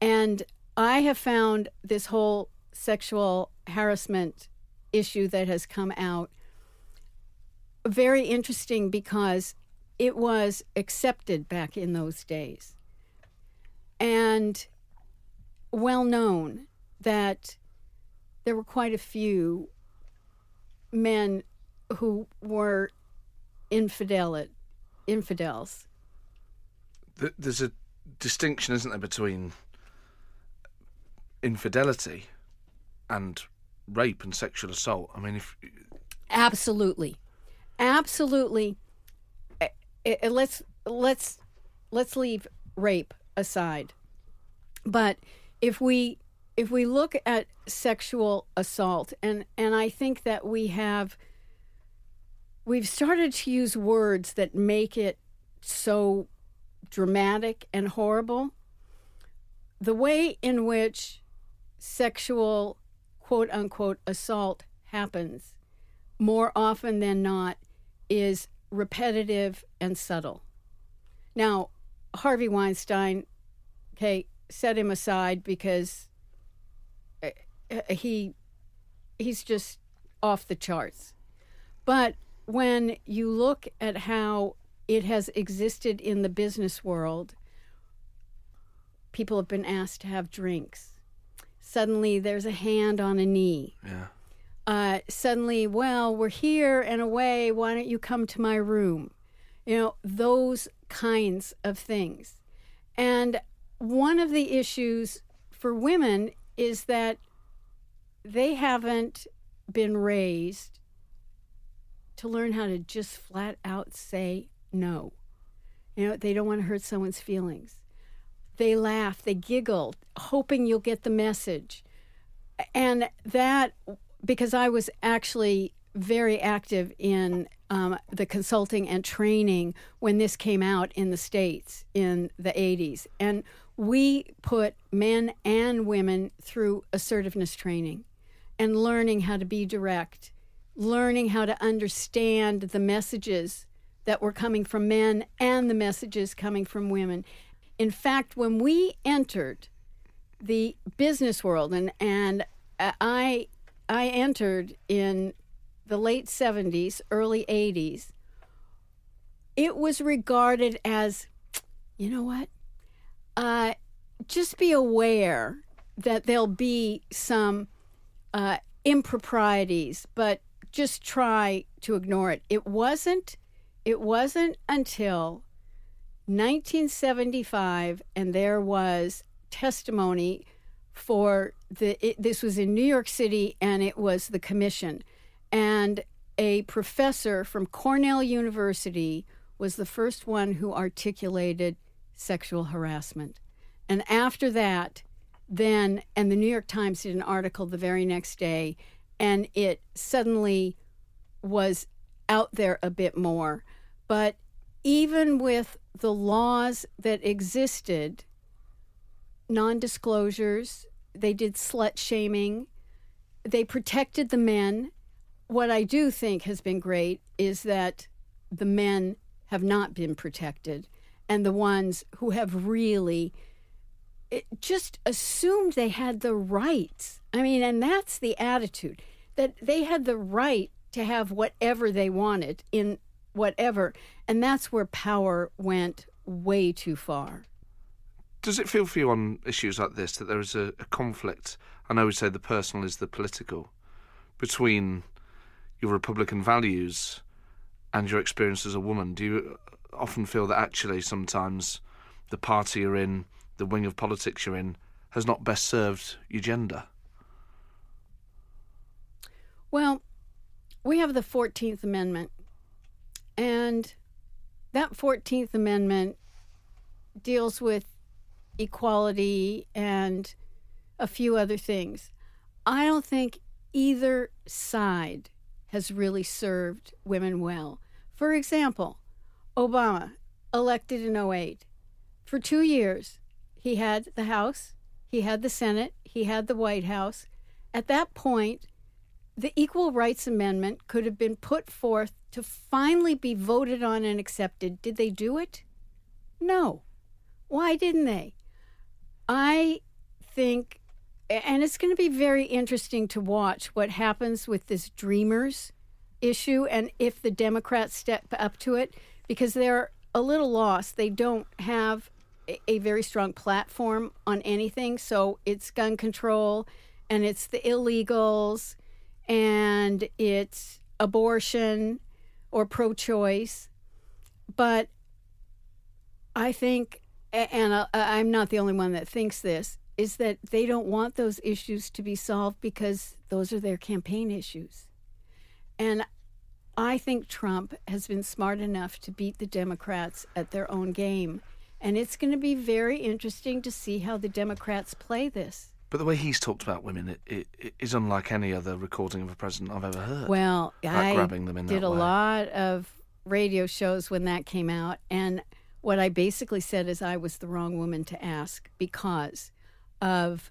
Speaker 2: And I have found this whole sexual harassment issue that has come out very interesting because it was accepted back in those days and well known that there were quite a few men who were infidel infidels.
Speaker 1: There's a distinction, isn't there, between infidelity and rape and sexual assault. I mean, if
Speaker 2: absolutely, absolutely, eh, eh, let's let's let's leave rape aside, but if we if we look at sexual assault and and I think that we have we've started to use words that make it so dramatic and horrible. The way in which sexual quote unquote assault happens more often than not is repetitive and subtle now Harvey Weinstein okay set him aside because uh, he he's just off the charts. But when you look at how it has existed in the business world, people have been asked to have drinks. Suddenly, there's a hand on a knee.
Speaker 1: Yeah.
Speaker 2: Uh, suddenly, well, we're here and away. Why don't you come to my room? You know, those kinds of things. And one of the issues for women is that they haven't been raised to learn how to just flat out say no. You know, they don't want to hurt someone's feelings. They laugh, they giggle, hoping you'll get the message. And that, because I was actually very active in um, the consulting and training when this came out in the States in the 80s. And we put men and women through assertiveness training and learning how to be direct, learning how to understand the messages that were coming from men and the messages coming from women. In fact, when we entered the business world, and, and I, I entered in the late 70s, early 80s, it was regarded as, you know what? Uh, just be aware that there'll be some uh, improprieties, but just try to ignore it. It wasn't. It wasn't until 1975, and there was testimony for the. It, this was in New York City, and it was the commission, and a professor from Cornell University was the first one who articulated sexual harassment, and after that, then and the New York Times did an article the very next day, and it suddenly was out there a bit more, but even with the laws that existed, non disclosures, they did slut shaming, they protected the men. What I do think has been great is that the men have not been protected, and the ones who have really just assumed they had the rights. I mean, and that's the attitude that they had the right to have whatever they wanted in whatever. And that's where power went way too far.
Speaker 1: Does it feel for you on issues like this that there is a, a conflict? I know we say the personal is the political between your Republican values and your experience as a woman. Do you often feel that actually sometimes the party you're in, the wing of politics you're in, has not best served your gender?
Speaker 2: Well, we have the 14th Amendment, and that 14th Amendment deals with equality and a few other things. I don't think either side has really served women well. For example, Obama, elected in 08, for two years, he had the House, he had the Senate, he had the White House. At that point, the Equal Rights Amendment could have been put forth to finally be voted on and accepted. Did they do it? No. Why didn't they? I think, and it's going to be very interesting to watch what happens with this Dreamers issue and if the Democrats step up to it, because they're a little lost. They don't have a very strong platform on anything. So it's gun control and it's the illegals and it's abortion or pro choice. But I think, and uh, I'm not the only one that thinks this, is that they don't want those issues to be solved because those are their campaign issues. And I think Trump has been smart enough to beat the Democrats at their own game. And it's going to be very interesting to see how the Democrats play this.
Speaker 1: But the way he's talked about women it, it, it is unlike any other recording of a president I've ever heard.
Speaker 2: Well, I did a
Speaker 1: way.
Speaker 2: lot of radio shows when that came out, and what I basically said is I was the wrong woman to ask because of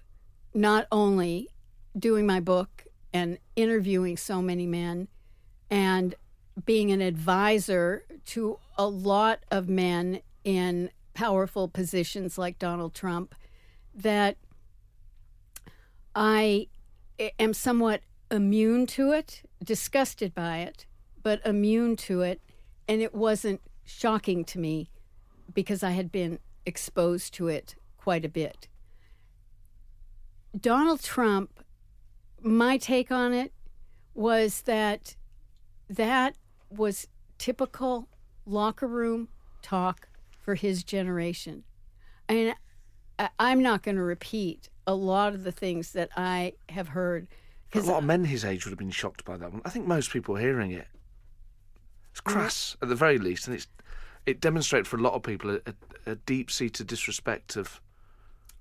Speaker 2: not only doing my book and interviewing so many men and being an advisor to a lot of men in powerful positions like Donald Trump that I eh, am somewhat immune to it, disgusted by it, but immune to it. And it wasn't shocking to me because I had been exposed to it quite a bit. Donald Trump, my take on it was that that was typical locker room talk for his generation. And I'm not going to repeat a lot of the things that I have heard.
Speaker 1: A lot of men his age would have been shocked by that one. I think most people hearing it. It's crass, mm. at the very least, and it's it demonstrates for a lot of people a, a, a deep seated disrespect of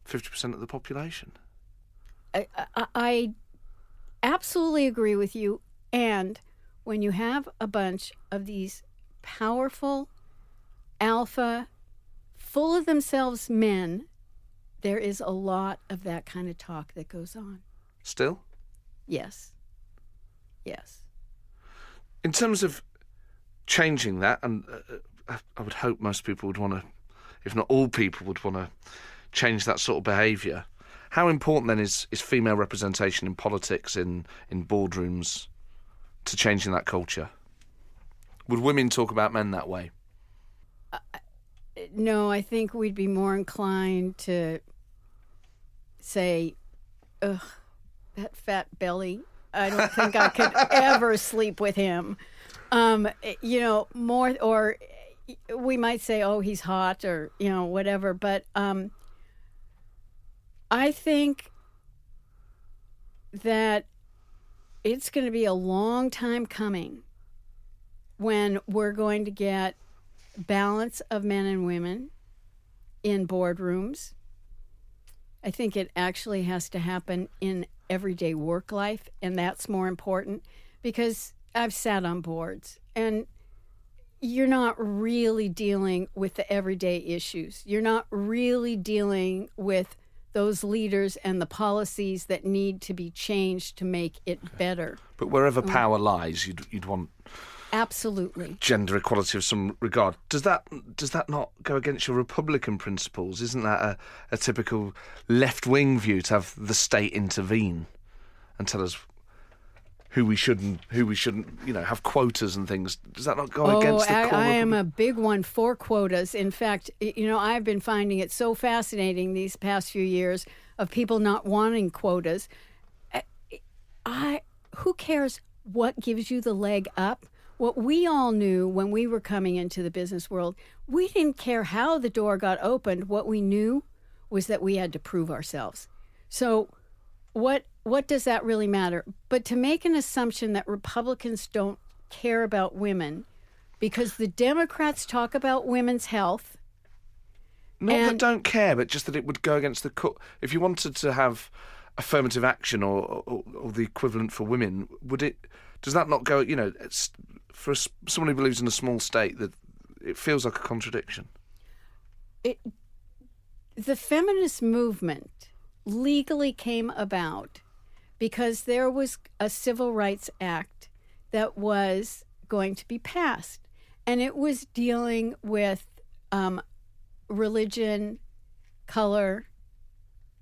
Speaker 1: 50% of the population.
Speaker 2: I, I, I absolutely agree with you. And when you have a bunch of these powerful, alpha, full of themselves men there is a lot of that kind of talk that goes on.
Speaker 1: Still?
Speaker 2: Yes. Yes.
Speaker 1: In terms of changing that, and uh, I would hope most people would want to, if not all people would want to change that sort of behaviour. How important then is, is female representation in politics, in, in boardrooms, to changing that culture? Would women talk about men that way?
Speaker 2: Uh, no, I think we'd be more inclined to say, ugh, that fat belly. I don't think I could ever sleep with him. Um, you know, more, or we might say, oh, he's hot or, you know, whatever. But um, I think that it's going to be a long time coming when we're going to get balance of men and women in boardrooms. I think it actually has to happen in everyday work life, and that's more important because I've sat on boards and you're not really dealing with the everyday issues. You're not really dealing with those leaders and the policies that need to be changed to make it better.
Speaker 1: But wherever mm. power lies, you'd, you'd want
Speaker 2: Absolutely.
Speaker 1: gender equality of some regard. Does that does that not go against your Republican principles? Isn't that a, a typical left wing view to have the state intervene and tell us who we shouldn't who we shouldn't you know have quotas and things? Does that not go
Speaker 2: Oh,
Speaker 1: against the
Speaker 2: I,
Speaker 1: core
Speaker 2: I am a big one for quotas. In fact, you know, I've been finding it so fascinating these past few years of people not wanting quotas. I, I who cares what gives you the leg up? What we all knew when we were coming into the business world, we didn't care how the door got opened. What we knew was that we had to prove ourselves. So what what does that really matter? But to make an assumption that Republicans don't care about women because the Democrats talk about women's health.
Speaker 1: Not that don't care, but just that it would go against the cut. If you wanted to have affirmative action or, or, or the equivalent for women, would it? Does that not go? You know, it's, for a someone who believes in a small state, that it feels like a contradiction.
Speaker 2: It, the feminist movement legally came about because there was a civil rights act that was going to be passed, and it was dealing with um, religion, color,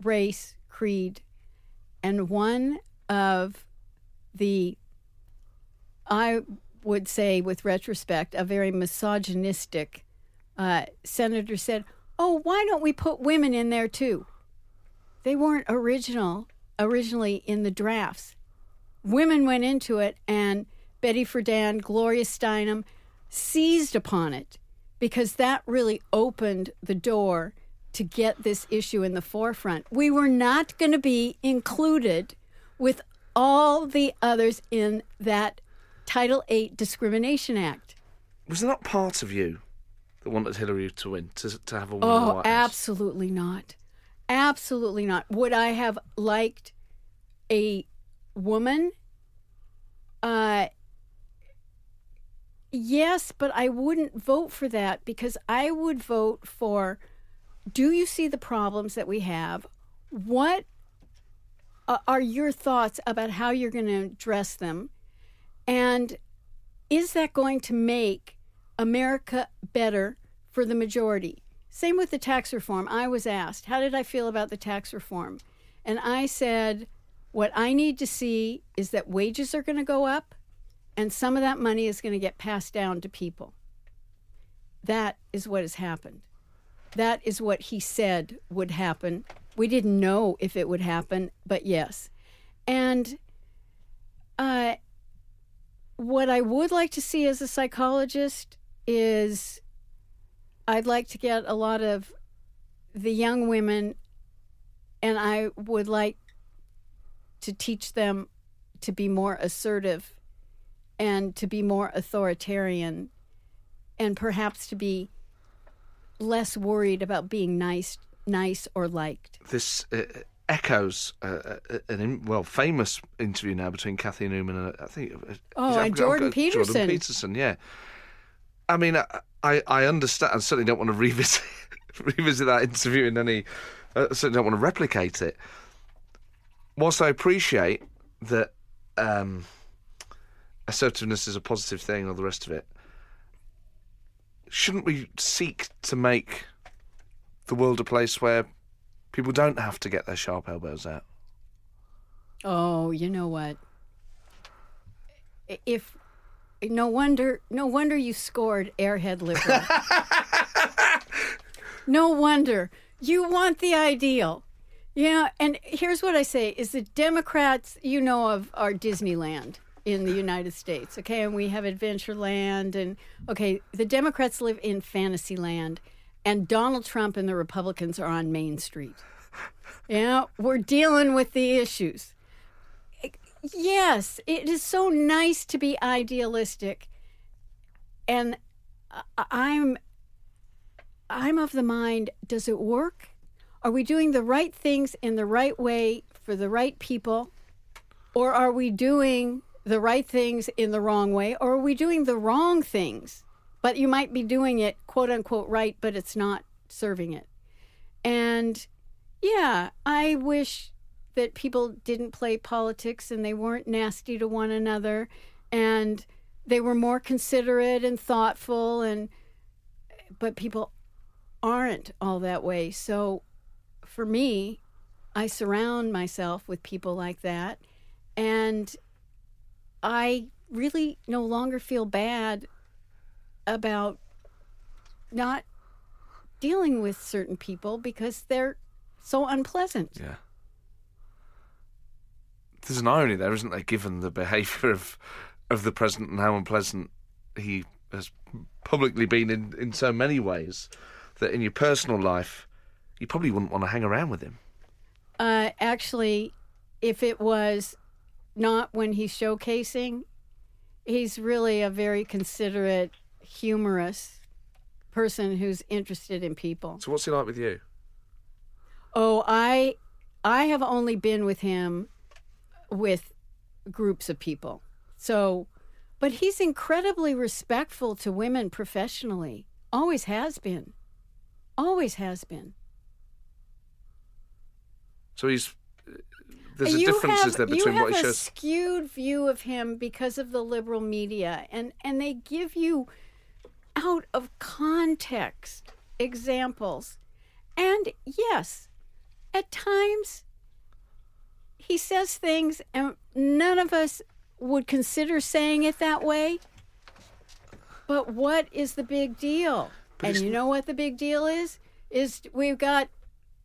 Speaker 2: race, creed, and one of the, I would say with retrospect, a very misogynistic uh, senator said, "Oh, why don't we put women in there too?" They weren't original originally in the drafts. Women went into it, and Betty Friedan, Gloria Steinem seized upon it because that really opened the door to get this issue in the forefront. We were not going to be included with all the others in that Title VIII Discrimination Act.
Speaker 1: Was there not part of you that wanted Hillary to win to to have a woman
Speaker 2: Oh, absolutely not. Absolutely not. Would I have liked a woman? Uh yes, but I wouldn't vote for that because I would vote for do you see the problems that we have? What uh, are your thoughts about how you're going to address them? And is that going to make America better for the majority? Same with the tax reform. I was asked, how did I feel about the tax reform? And I said, what I need to see is that wages are going to go up and some of that money is going to get passed down to people. That is what has happened. That is what he said would happen. We didn't know if it would happen, but yes. And uh, what I would like to see as a psychologist is I'd like to get a lot of the young women, and I would like to teach them to be more assertive and to be more authoritarian and perhaps to be less worried about being nice nice or liked.
Speaker 1: This uh, echoes uh, uh, an in, well famous interview now between Cathy Newman and uh, I think. uh,
Speaker 2: Oh, and Jordan
Speaker 1: I've Jordan
Speaker 2: Peterson.
Speaker 1: Peterson, yeah. I mean, I, I I understand. I certainly don't want to revisit revisit that interview in any. I certainly don't want to replicate it. Whilst I appreciate that um, assertiveness is a positive thing, all the rest of it, shouldn't we seek to make the world a place where people don't have to get their sharp elbows out?
Speaker 2: Oh, you know what? If no wonder, no wonder you scored Airhead Liberal. no wonder you want the ideal. Yeah, and here's what I say: is the Democrats, you know, of our Disneyland in the United States, okay, and we have Adventureland, and okay, the Democrats live in Fantasyland, and Donald Trump and the Republicans are on Main Street. Yeah, we're dealing with the issues yes, it is so nice to be idealistic. And I'm I'm of the mind, does it work? Are we doing the right things in the right way for the right people? Or are we doing the right things in the wrong way? Or are we doing the wrong things? But you might be doing it quote unquote right, but it's not serving it. And yeah, I wish that people didn't play politics and they weren't nasty to one another and they were more considerate and thoughtful and but people aren't all that way. So for me, I surround myself with people like that and I really no longer feel bad about not dealing with certain people because they're so unpleasant.
Speaker 1: Yeah. There's an irony there, isn't there, given the behaviour of of the president and how unpleasant he has publicly been in, in so many ways, that in your personal life, you probably wouldn't want to hang around with him.
Speaker 2: Uh, actually, if it was not when he's showcasing, he's really a very considerate, humorous person who's interested in people.
Speaker 1: So what's he like with you?
Speaker 2: Oh, I I have only been with him with groups of people. So, but he's incredibly respectful to women professionally. Always has been. Always has been.
Speaker 1: So he's uh, there's a
Speaker 2: you
Speaker 1: difference
Speaker 2: have,
Speaker 1: is there
Speaker 2: you
Speaker 1: between
Speaker 2: have
Speaker 1: what he
Speaker 2: a skewed view of him because of the liberal media, and and they give you out of context examples, and yes, at times he says things, and none of us would consider saying it that way. But what is the big deal? And you know what the big deal is? Is we've got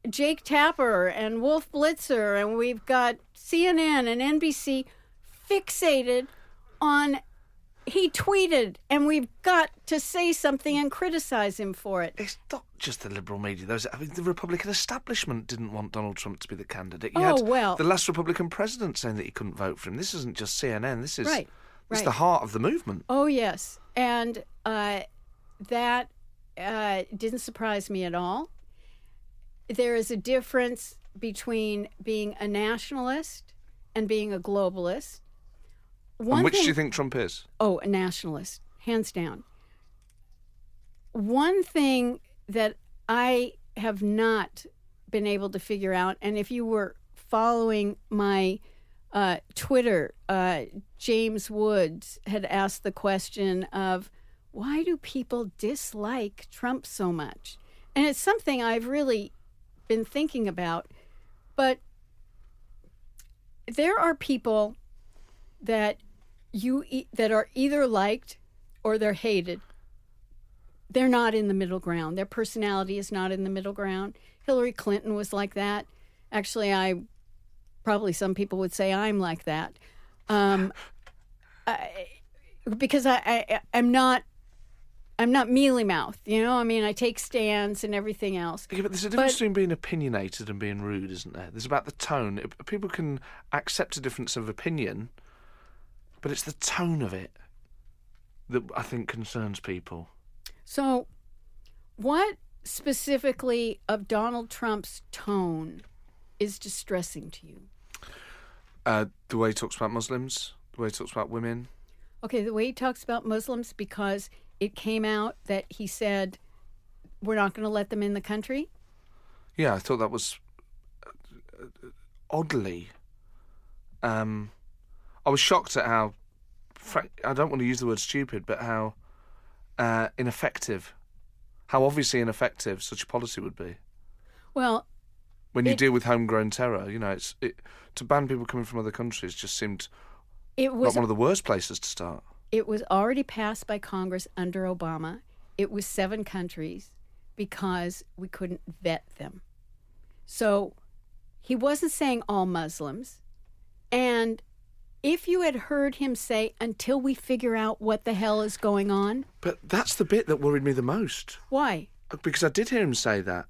Speaker 2: Jake Tapper and Wolf Blitzer, and we've got CNN and NBC fixated on he tweeted, and we've got to say something and criticize him for it.
Speaker 1: It's not just the liberal media. Those, I mean, the Republican establishment didn't want Donald Trump to be the candidate. You
Speaker 2: Oh,
Speaker 1: had
Speaker 2: well.
Speaker 1: the last Republican president saying that he couldn't vote for him. This isn't just CNN. This is
Speaker 2: Right, right.
Speaker 1: the heart of the movement.
Speaker 2: Oh yes, and uh, that uh, didn't surprise me at all. There is a difference between being a nationalist and being a globalist. One
Speaker 1: and which
Speaker 2: thing,
Speaker 1: do you think Trump is?
Speaker 2: Oh, a nationalist, hands down. One thing that I have not been able to figure out, and if you were following my uh, Twitter, uh, James Woods had asked the question of why do people dislike Trump so much? And it's something I've really been thinking about. But there are people that you e- that are either liked or they're hated. They're not in the middle ground. Their personality is not in the middle ground. Hillary Clinton was like that. Actually, I probably some people would say I'm like that, um, I, because I, I I'm not I'm not mealy mouthed. You know, I mean, I take stands and everything else.
Speaker 1: Yeah, but there's a difference
Speaker 2: But-
Speaker 1: between being opinionated and being rude, isn't there? There's about the tone. People can accept a difference of opinion, but it's the tone of it that I think concerns people.
Speaker 2: So, what specifically of Donald Trump's tone is distressing to you?
Speaker 1: Uh, the way he talks about Muslims, the way he talks about women.
Speaker 2: Okay, the way he talks about Muslims, because it came out that he said, we're not going to let them in the country.
Speaker 1: Yeah, I thought that was uh, oddly. Um, I was shocked at how, I don't want to use the word stupid, but how uh, ineffective, how obviously ineffective such a policy would be
Speaker 2: Well,
Speaker 1: when you
Speaker 2: It-
Speaker 1: deal with homegrown terror. You know, it's it, to ban people coming from other countries just seemed
Speaker 2: it
Speaker 1: like
Speaker 2: was
Speaker 1: one of the worst places to start.
Speaker 2: it was already passed by Congress under Obama. It was seven countries because we couldn't vet them. So he wasn't saying all Muslims. And if you had heard him say, until we figure out what the hell is going on,
Speaker 1: But that's the bit that worried me the most.
Speaker 2: why?
Speaker 1: because I did hear him say that.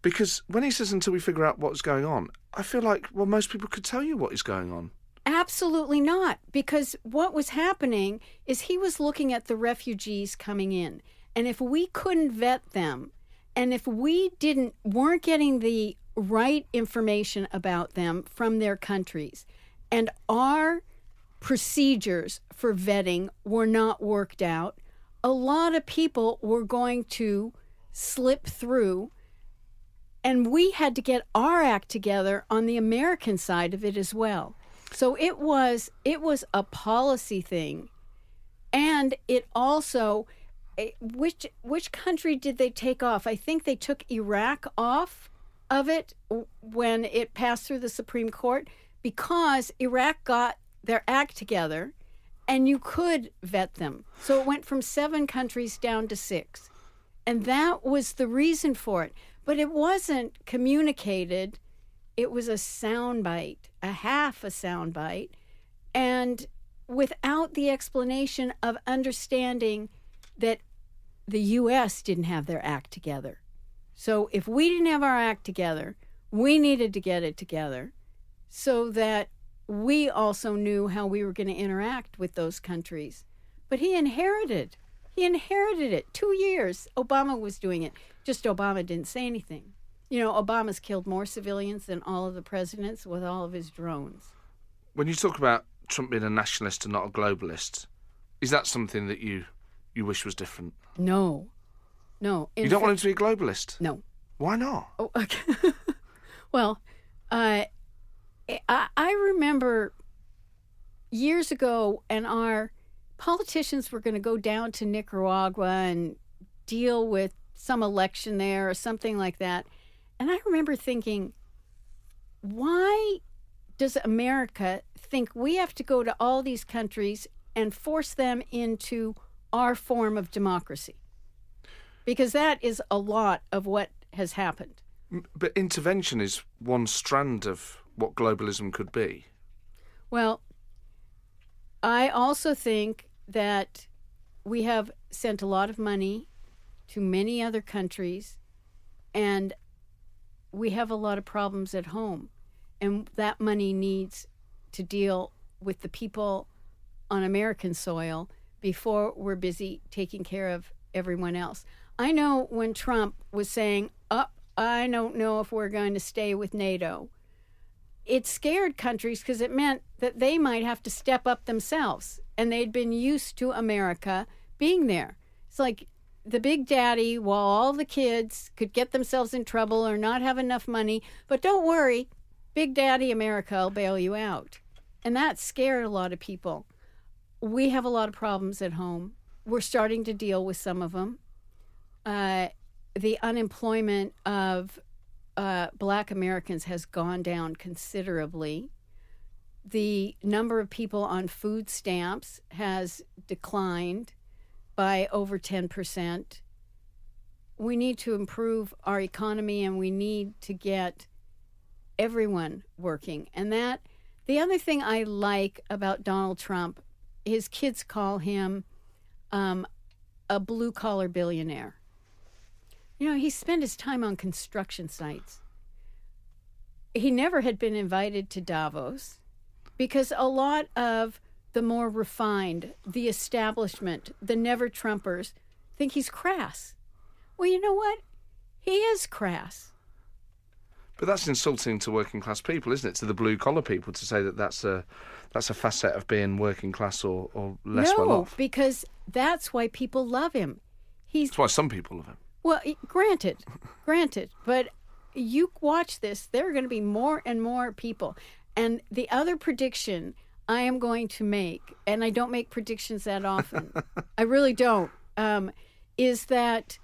Speaker 1: Because when he says until we figure out what's going on, I feel like well most people could tell you what is going on.
Speaker 2: Absolutely not. Because what was happening is he was looking at the refugees coming in. And if we couldn't vet them, and if we didn't weren't getting the right information about them from their countries, and our procedures for vetting were not worked out, a lot of people were going to slip through and we had to get our act together on the American side of it as well. So it was it was a policy thing, and it also eh, which which country did they take off? I think they took Iraq off of it when it passed through the Supreme Court because Iraq got their act together and you could vet them. So it went from 7 countries down to 6. And that was the reason for it. But it wasn't communicated. It was a soundbite, a half a soundbite, and without the explanation of understanding that the U.S. didn't have their act together. So if we didn't have our act together, we needed to get it together so that we also knew how we were going to interact with those countries. But he inherited he inherited it. Two years. Obama was doing it. Just Obama didn't say anything. You know, Obama's killed more civilians than all of the presidents with all of his drones.
Speaker 1: When you talk about Trump being a nationalist and not a globalist, is that something that you you wish was different?
Speaker 2: No. No.
Speaker 1: In you don't fa- want him to be a globalist?
Speaker 2: No.
Speaker 1: Why not?
Speaker 2: Oh, okay. well, uh, I, remember years ago, and our politicians were going to go down to Nicaragua and deal with some election there or something like that. And I remember thinking, why does America think we have to go to all these countries and force them into our form of democracy? Because that is a lot of what has happened.
Speaker 1: But intervention is one strand of what globalism could be.
Speaker 2: Well, I also think that we have sent a lot of money to many other countries and we have a lot of problems at home and that money needs to deal with the people on American soil before we're busy taking care of everyone else. I know when Trump was saying, "Up, oh, I don't know if we're going to stay with NATO." It scared countries because it meant that they might have to step up themselves and they'd been used to America being there. It's like the big daddy, while all the kids could get themselves in trouble or not have enough money, but don't worry, Big Daddy America will bail you out. And that scared a lot of people. We have a lot of problems at home. We're starting to deal with some of them. Uh, the unemployment of uh, black Americans has gone down considerably the number of people on food stamps has declined by over 10%. We need to improve our economy and we need to get everyone working. And that, the other thing I like about Donald Trump, his kids call him um, a blue collar billionaire. You know, he spent his time on construction sites. He never had been invited to Davos because a lot of the more refined, the establishment, the never Trumpers think he's crass. Well, you know what? He is crass.
Speaker 1: But that's insulting to working class people, isn't it? To the blue collar people to say that that's a that's a facet of being working class or, or less
Speaker 2: no,
Speaker 1: well off.
Speaker 2: No, because that's why people love him. He's
Speaker 1: that's why some people love him.
Speaker 2: Well, granted, granted, but you watch this. There are going to be more and more people. And the other prediction I am going to make, and I don't make predictions that often, I really don't, um, is that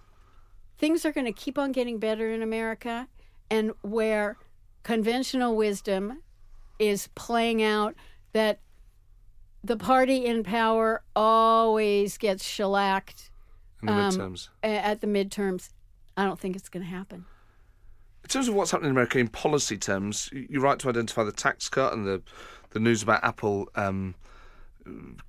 Speaker 2: things are going to keep on getting better in America, and where conventional wisdom is playing out that the party in power always gets shellacked
Speaker 1: in the um, midterms.
Speaker 2: At the midterms, I don't think it's going to happen.
Speaker 1: In terms of what's happening in America in policy terms, you're right to identify the tax cut and the the news about Apple um,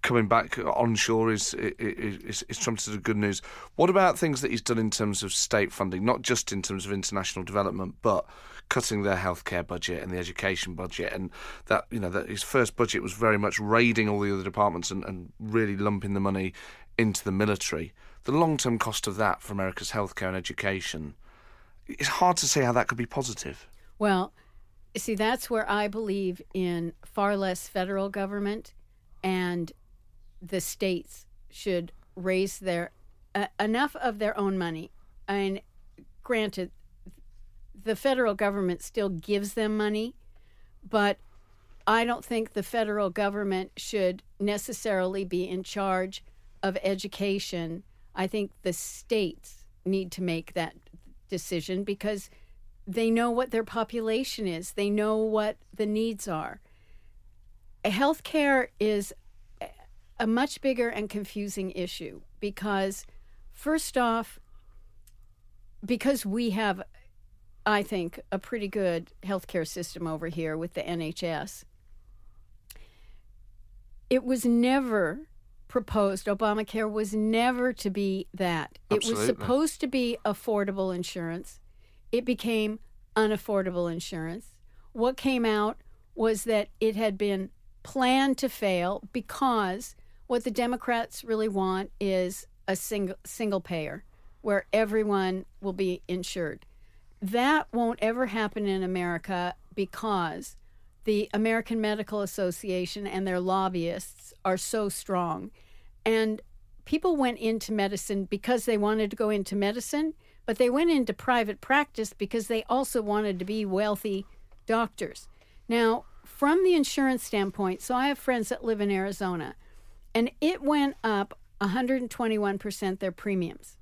Speaker 1: coming back onshore is, is, is as good news. What about things that he's done in terms of state funding, not just in terms of international development, but cutting their healthcare budget and the education budget, and that you know that his first budget was very much raiding all the other departments and, and really lumping the money into the military. The long term cost of that for America's healthcare and education, it's hard to say how that could be positive.
Speaker 2: Well, see, that's where I believe in far less federal government, and the states should raise their uh, enough of their own money. And granted, the federal government still gives them money, but I don't think the federal government should necessarily be in charge of education. I think the states need to make that decision because they know what their population is, they know what the needs are. Healthcare is a much bigger and confusing issue because, first off, because we have, I think, a pretty good healthcare system over here with the NHS, it was never proposed, Obamacare was never to be that.
Speaker 1: Absolutely.
Speaker 2: It was supposed to be affordable insurance. It became unaffordable insurance. What came out was that it had been planned to fail because what the Democrats really want is a single single payer where everyone will be insured. That won't ever happen in America because the American Medical Association and their lobbyists are so strong. And people went into medicine because they wanted to go into medicine, but they went into private practice because they also wanted to be wealthy doctors. Now, from the insurance standpoint, so I have friends that live in Arizona, and it went up 121% their premiums.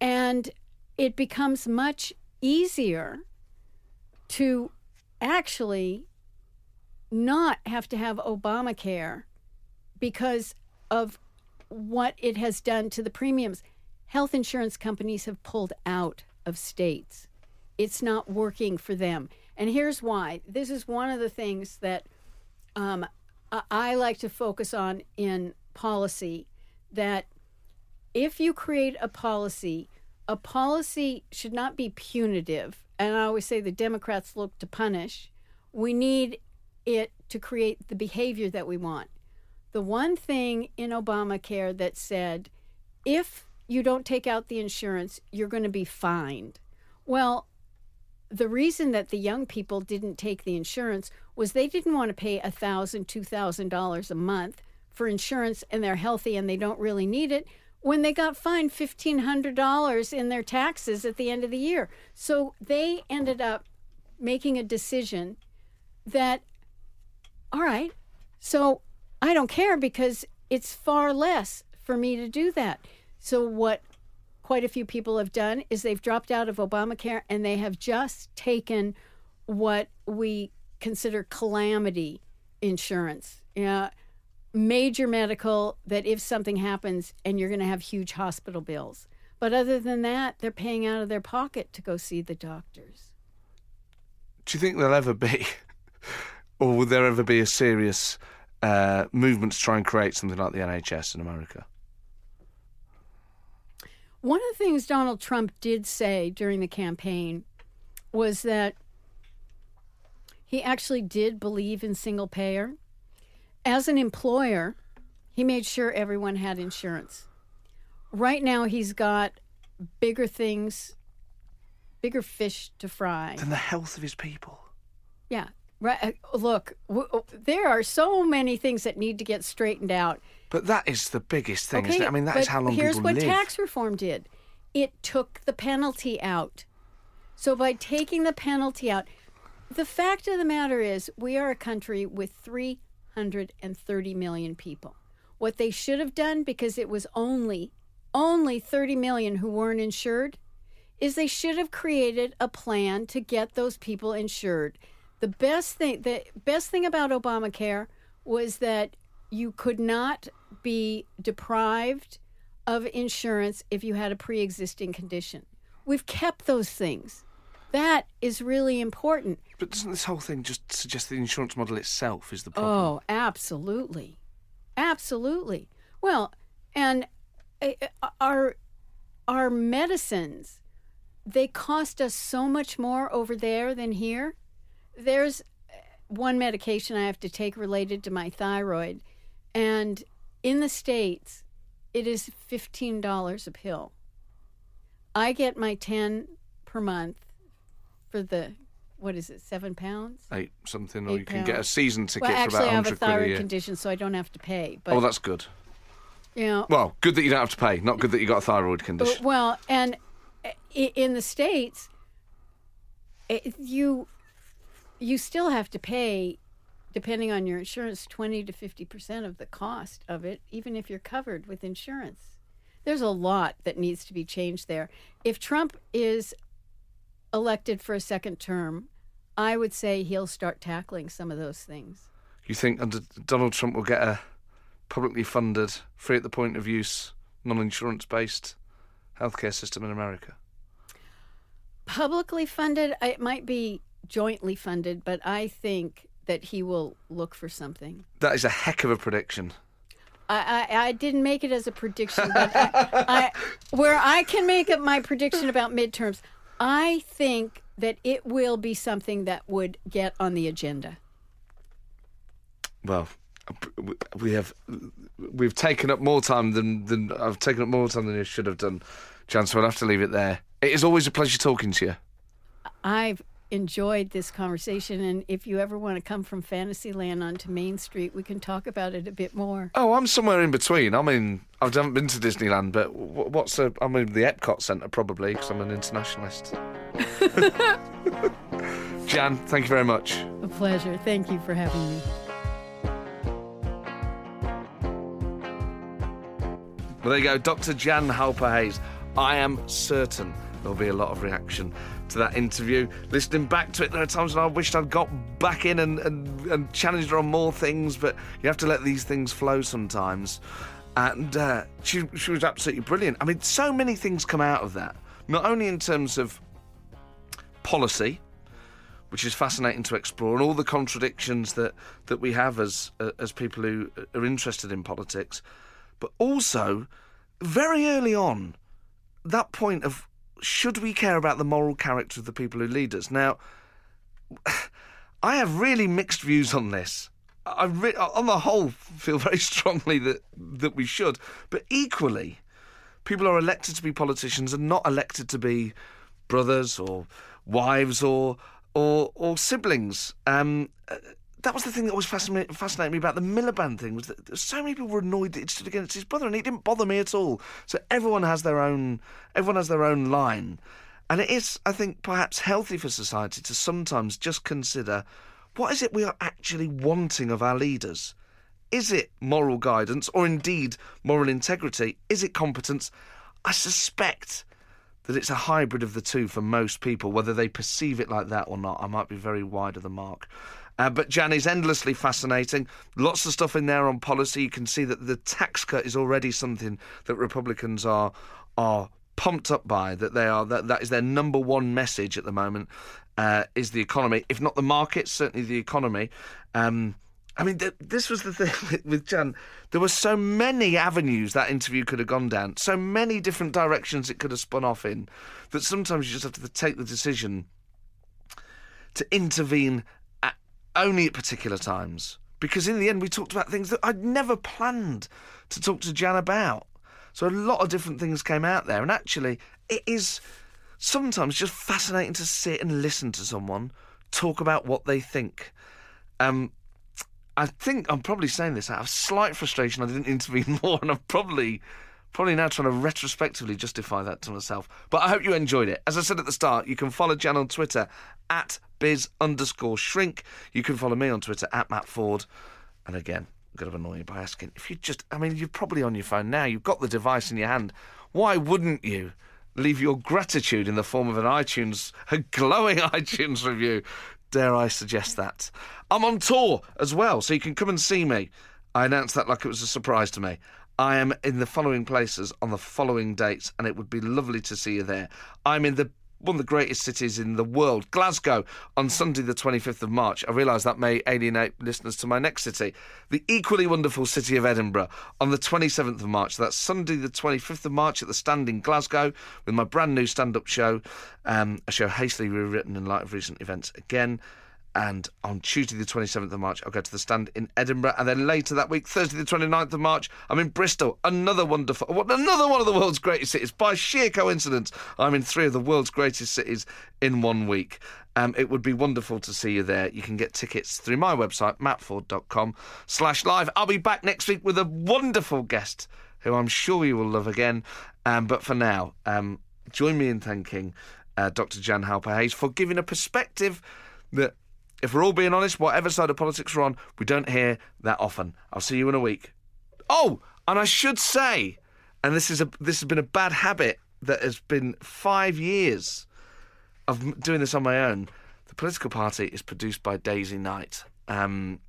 Speaker 2: And it becomes much easier to actually not have to have Obamacare because of what it has done to the premiums. Health insurance companies have pulled out of states. It's not working for them. And here's why. This is one of the things that um, I like to focus on in policy that if you create a policy, a policy should not be punitive. And I always say the Democrats look to punish. We need it to create the behavior that we want. The one thing in Obamacare that said if you don't take out the insurance, you're going to be fined. Well, the reason that the young people didn't take the insurance was they didn't want to pay a thousand, two thousand dollars a month for insurance and they're healthy and they don't really need it when they got fined fifteen hundred dollars in their taxes at the end of the year. So they ended up making a decision that all right, so I don't care because it's far less for me to do that. So what quite a few people have done is they've dropped out of Obamacare and they have just taken what we consider calamity insurance. Yeah, major medical that if something happens and you're going to have huge hospital bills. But other than that, they're paying out of their pocket to go see the doctors.
Speaker 1: Do you think there'll ever be, or will there ever be a serious uh, movement to try and create something like the NHS in America?
Speaker 2: One of the things Donald Trump did say during the campaign was that he actually did believe in single payer. As an employer, he made sure everyone had insurance. Right now, he's got bigger things, bigger fish to fry.
Speaker 1: Than the health of his people.
Speaker 2: Yeah. Right. uh, Look, w- there are so many things that need to get straightened out.
Speaker 1: But that is the biggest thing, isn't it? I mean, that is how long
Speaker 2: here's
Speaker 1: people live.
Speaker 2: Here's what tax reform did. It took the penalty out. So by taking the penalty out, the fact of the matter is we are a country with 330 million people. What they should have done because it was only only 30 million who weren't insured is they should have created a plan to get those people insured. The best thing the best thing about Obamacare was that you could not be deprived of insurance if you had a pre-existing condition. We've kept those things. That is really important.
Speaker 1: But doesn't this whole thing just suggest the insurance model itself is the problem?
Speaker 2: Oh, absolutely. Absolutely. Well, and uh, our our medicines they cost us so much more over there than here. There's uh, one medication I have to take related to my thyroid, and in the States, it is $15 a pill. I get my 10 per month for the, what is it, seven pounds?
Speaker 1: Eight something, or
Speaker 2: Eight
Speaker 1: you can get a season ticket
Speaker 2: Well,
Speaker 1: for
Speaker 2: actually,
Speaker 1: about
Speaker 2: I have a
Speaker 1: 100 quid a
Speaker 2: thyroid
Speaker 1: year.
Speaker 2: condition, so I don't have to pay. But,
Speaker 1: Oh, that's good.
Speaker 2: you know,
Speaker 1: Well, good that you don't have to pay. Not good that you got a thyroid condition.
Speaker 2: Well, and uh, in the states, it, you you still have to pay, depending on your insurance, twenty to fifty percent of the cost of it, even if you're covered with insurance. There's a lot that needs to be changed there. If Trump is elected for a second term, I would say he'll start tackling some of those things.
Speaker 1: You think under Donald Trump will get a publicly funded, free at the point of use, non-insurance based healthcare system in America?
Speaker 2: publicly funded it might be jointly funded but i think that he will look for something
Speaker 1: That is a heck of a prediction.
Speaker 2: i i, I didn't make it as a prediction but I, I where i can make up my prediction about midterms i think that it will be something that would get on the agenda
Speaker 1: Well, we have we've taken up more time than than I've taken up more time than I should have done, Jan. So I'll have to leave it there. It is always a pleasure talking to you.
Speaker 2: i've enjoyed this conversation and if you ever want to come from fantasyland onto main street we can talk about it a bit more
Speaker 1: Oh, I'm somewhere in between. I mean, I haven't been to Disneyland, but what's the? I mean, the Epcot Centre probably because I'm an internationalist. Jan, thank you very much.
Speaker 2: a pleasure thank you for having me
Speaker 1: Well, there you go, Dr. Jan Halper Hayes. I am certain there'll be a lot of reaction to that interview. Listening back to it, there are times when I wished I'd got back in and, and, and challenged her on more things, but you have to let these things flow sometimes. And uh, she, she was absolutely brilliant. I mean, so many things come out of that, not only in terms of policy, which is fascinating to explore, and all the contradictions that, that we have as uh, as people who are interested in politics, but also very early on, that point of should we care about the moral character of the people who lead us? Now, I have really mixed views on this. I re- on the whole feel very strongly that that we should, but equally, people are elected to be politicians and not elected to be brothers or wives or or or siblings. Um, that was the thing that always fascinated, me about the Miliband thing was that so many people were annoyed that it stood against his brother, and it didn't bother me at all. So everyone has their own everyone has their own line, and it is, I think, perhaps healthy for society to sometimes just consider what is it we are actually wanting of our leaders. Is it moral guidance, or indeed moral integrity? Is it competence? I suspect that it's a hybrid of the two for most people, whether they perceive it like that or not. I might be very wide of the mark. Uh, but Jan is endlessly fascinating. Lots of stuff in there on policy. You can see that the tax cut is already something that Republicans are are pumped up by. That they are that that is their number one message at the moment. Uh, is the economy, if not the market, certainly the economy. Um, I mean, th- this was the thing with, Jan. There were so many avenues that interview could have gone down, so many different directions it could have spun off in, that sometimes you just have to take the decision to intervene only at particular times. Because in the end, we talked about things that I'd never planned to talk to Jan about. So a lot of different things came out there, and actually, it is sometimes just fascinating to sit and listen to someone talk about what they think. Um, I think I'm probably saying this out of slight frustration. I didn't intervene more, and I'm probably probably now trying to retrospectively justify that to myself. But I hope you enjoyed it. As I said at the start, you can follow Jan on Twitter at biz underscore shrink. You can follow me on Twitter at Matt Forde. And again, I'm going to annoy you by asking if you just, I mean, you're probably on your phone now. You've got the device in your hand. Why wouldn't you? Leave your gratitude in the form of an iTunes, a glowing iTunes review. Dare I suggest that? I'm on tour as well, so you can come and see me. I announced that like it was a surprise to me. I am in the following places on the following dates, and it would be lovely to see you there. I'm in the one of the greatest cities in the world, Glasgow, on Sunday, the 25th of March. I realise that may alienate listeners to my next city. The equally wonderful city of Edinburgh on the 27th of March. That's Sunday, the 25th of March at the Stand in Glasgow with my brand new stand up show, um, a show hastily rewritten in light of recent events again. And on Tuesday, the 27th of March, I'll go to the stand in Edinburgh. And then later that week, Thursday, the 29th of March, I'm in Bristol. Another wonderful, another one of the world's greatest cities. By sheer coincidence, I'm in three of the world's greatest cities in one week. Um, it would be wonderful to see you there. You can get tickets through my website, mattforde.com slash live. I'll be back next week with a wonderful guest who I'm sure you will love again. Um, but for now, um, join me in thanking uh, Dr. Jan Halper Hayes for giving a perspective that if we're all being honest, whatever side of politics we're on, we don't hear that often. I'll see you in a week. Oh, and I should say, and this is a this has been a bad habit that has been five years of doing this on my own. The political party is produced by Daisy Knight. Um,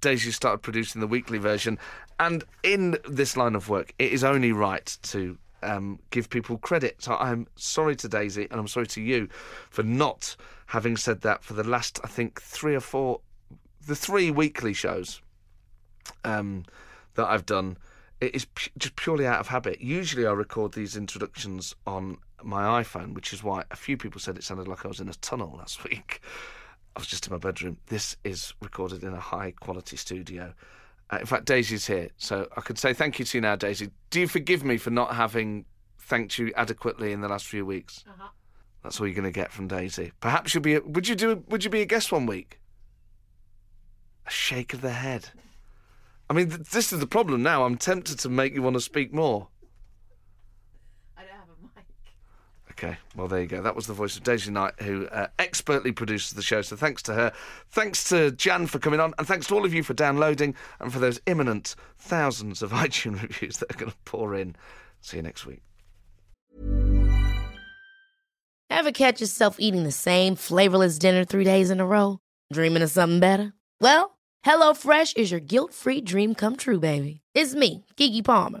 Speaker 1: Daisy started producing the weekly version, and in this line of work, it is only right to um, give people credit. So I'm sorry to Daisy, and I'm sorry to you for not having said that for the last, I think, three or four, the three weekly shows um, that I've done. It is just purely out of habit. Usually, I record these introductions on my iPhone, which is why a few people said it sounded like I was in a tunnel last week. I was just in my bedroom. This is recorded in a high quality studio. Uh, in fact, Daisy's here, so I could say thank you to you now, Daisy. Do you forgive me for not having thanked you adequately in the last few weeks? Uh-huh. That's all you're going to get from Daisy. Perhaps you'll be. A, would you do? Would you be a guest one week? A shake of the head. I mean, th- this is the problem now. I'm tempted to make you want to speak more.
Speaker 3: I don't have a mic.
Speaker 1: Okay, well, there you go. That was the voice of Daisy Knight, who uh, expertly produces the show. So thanks to her. Thanks to Jan for coming on. And thanks to all of you for downloading and for those imminent thousands of iTunes reviews that are going to pour in. See you next week.
Speaker 4: Ever catch yourself eating the same flavorless dinner three days in a row? Dreaming of something better? Well, HelloFresh is your guilt free dream come true, baby. It's me, Keke Palmer.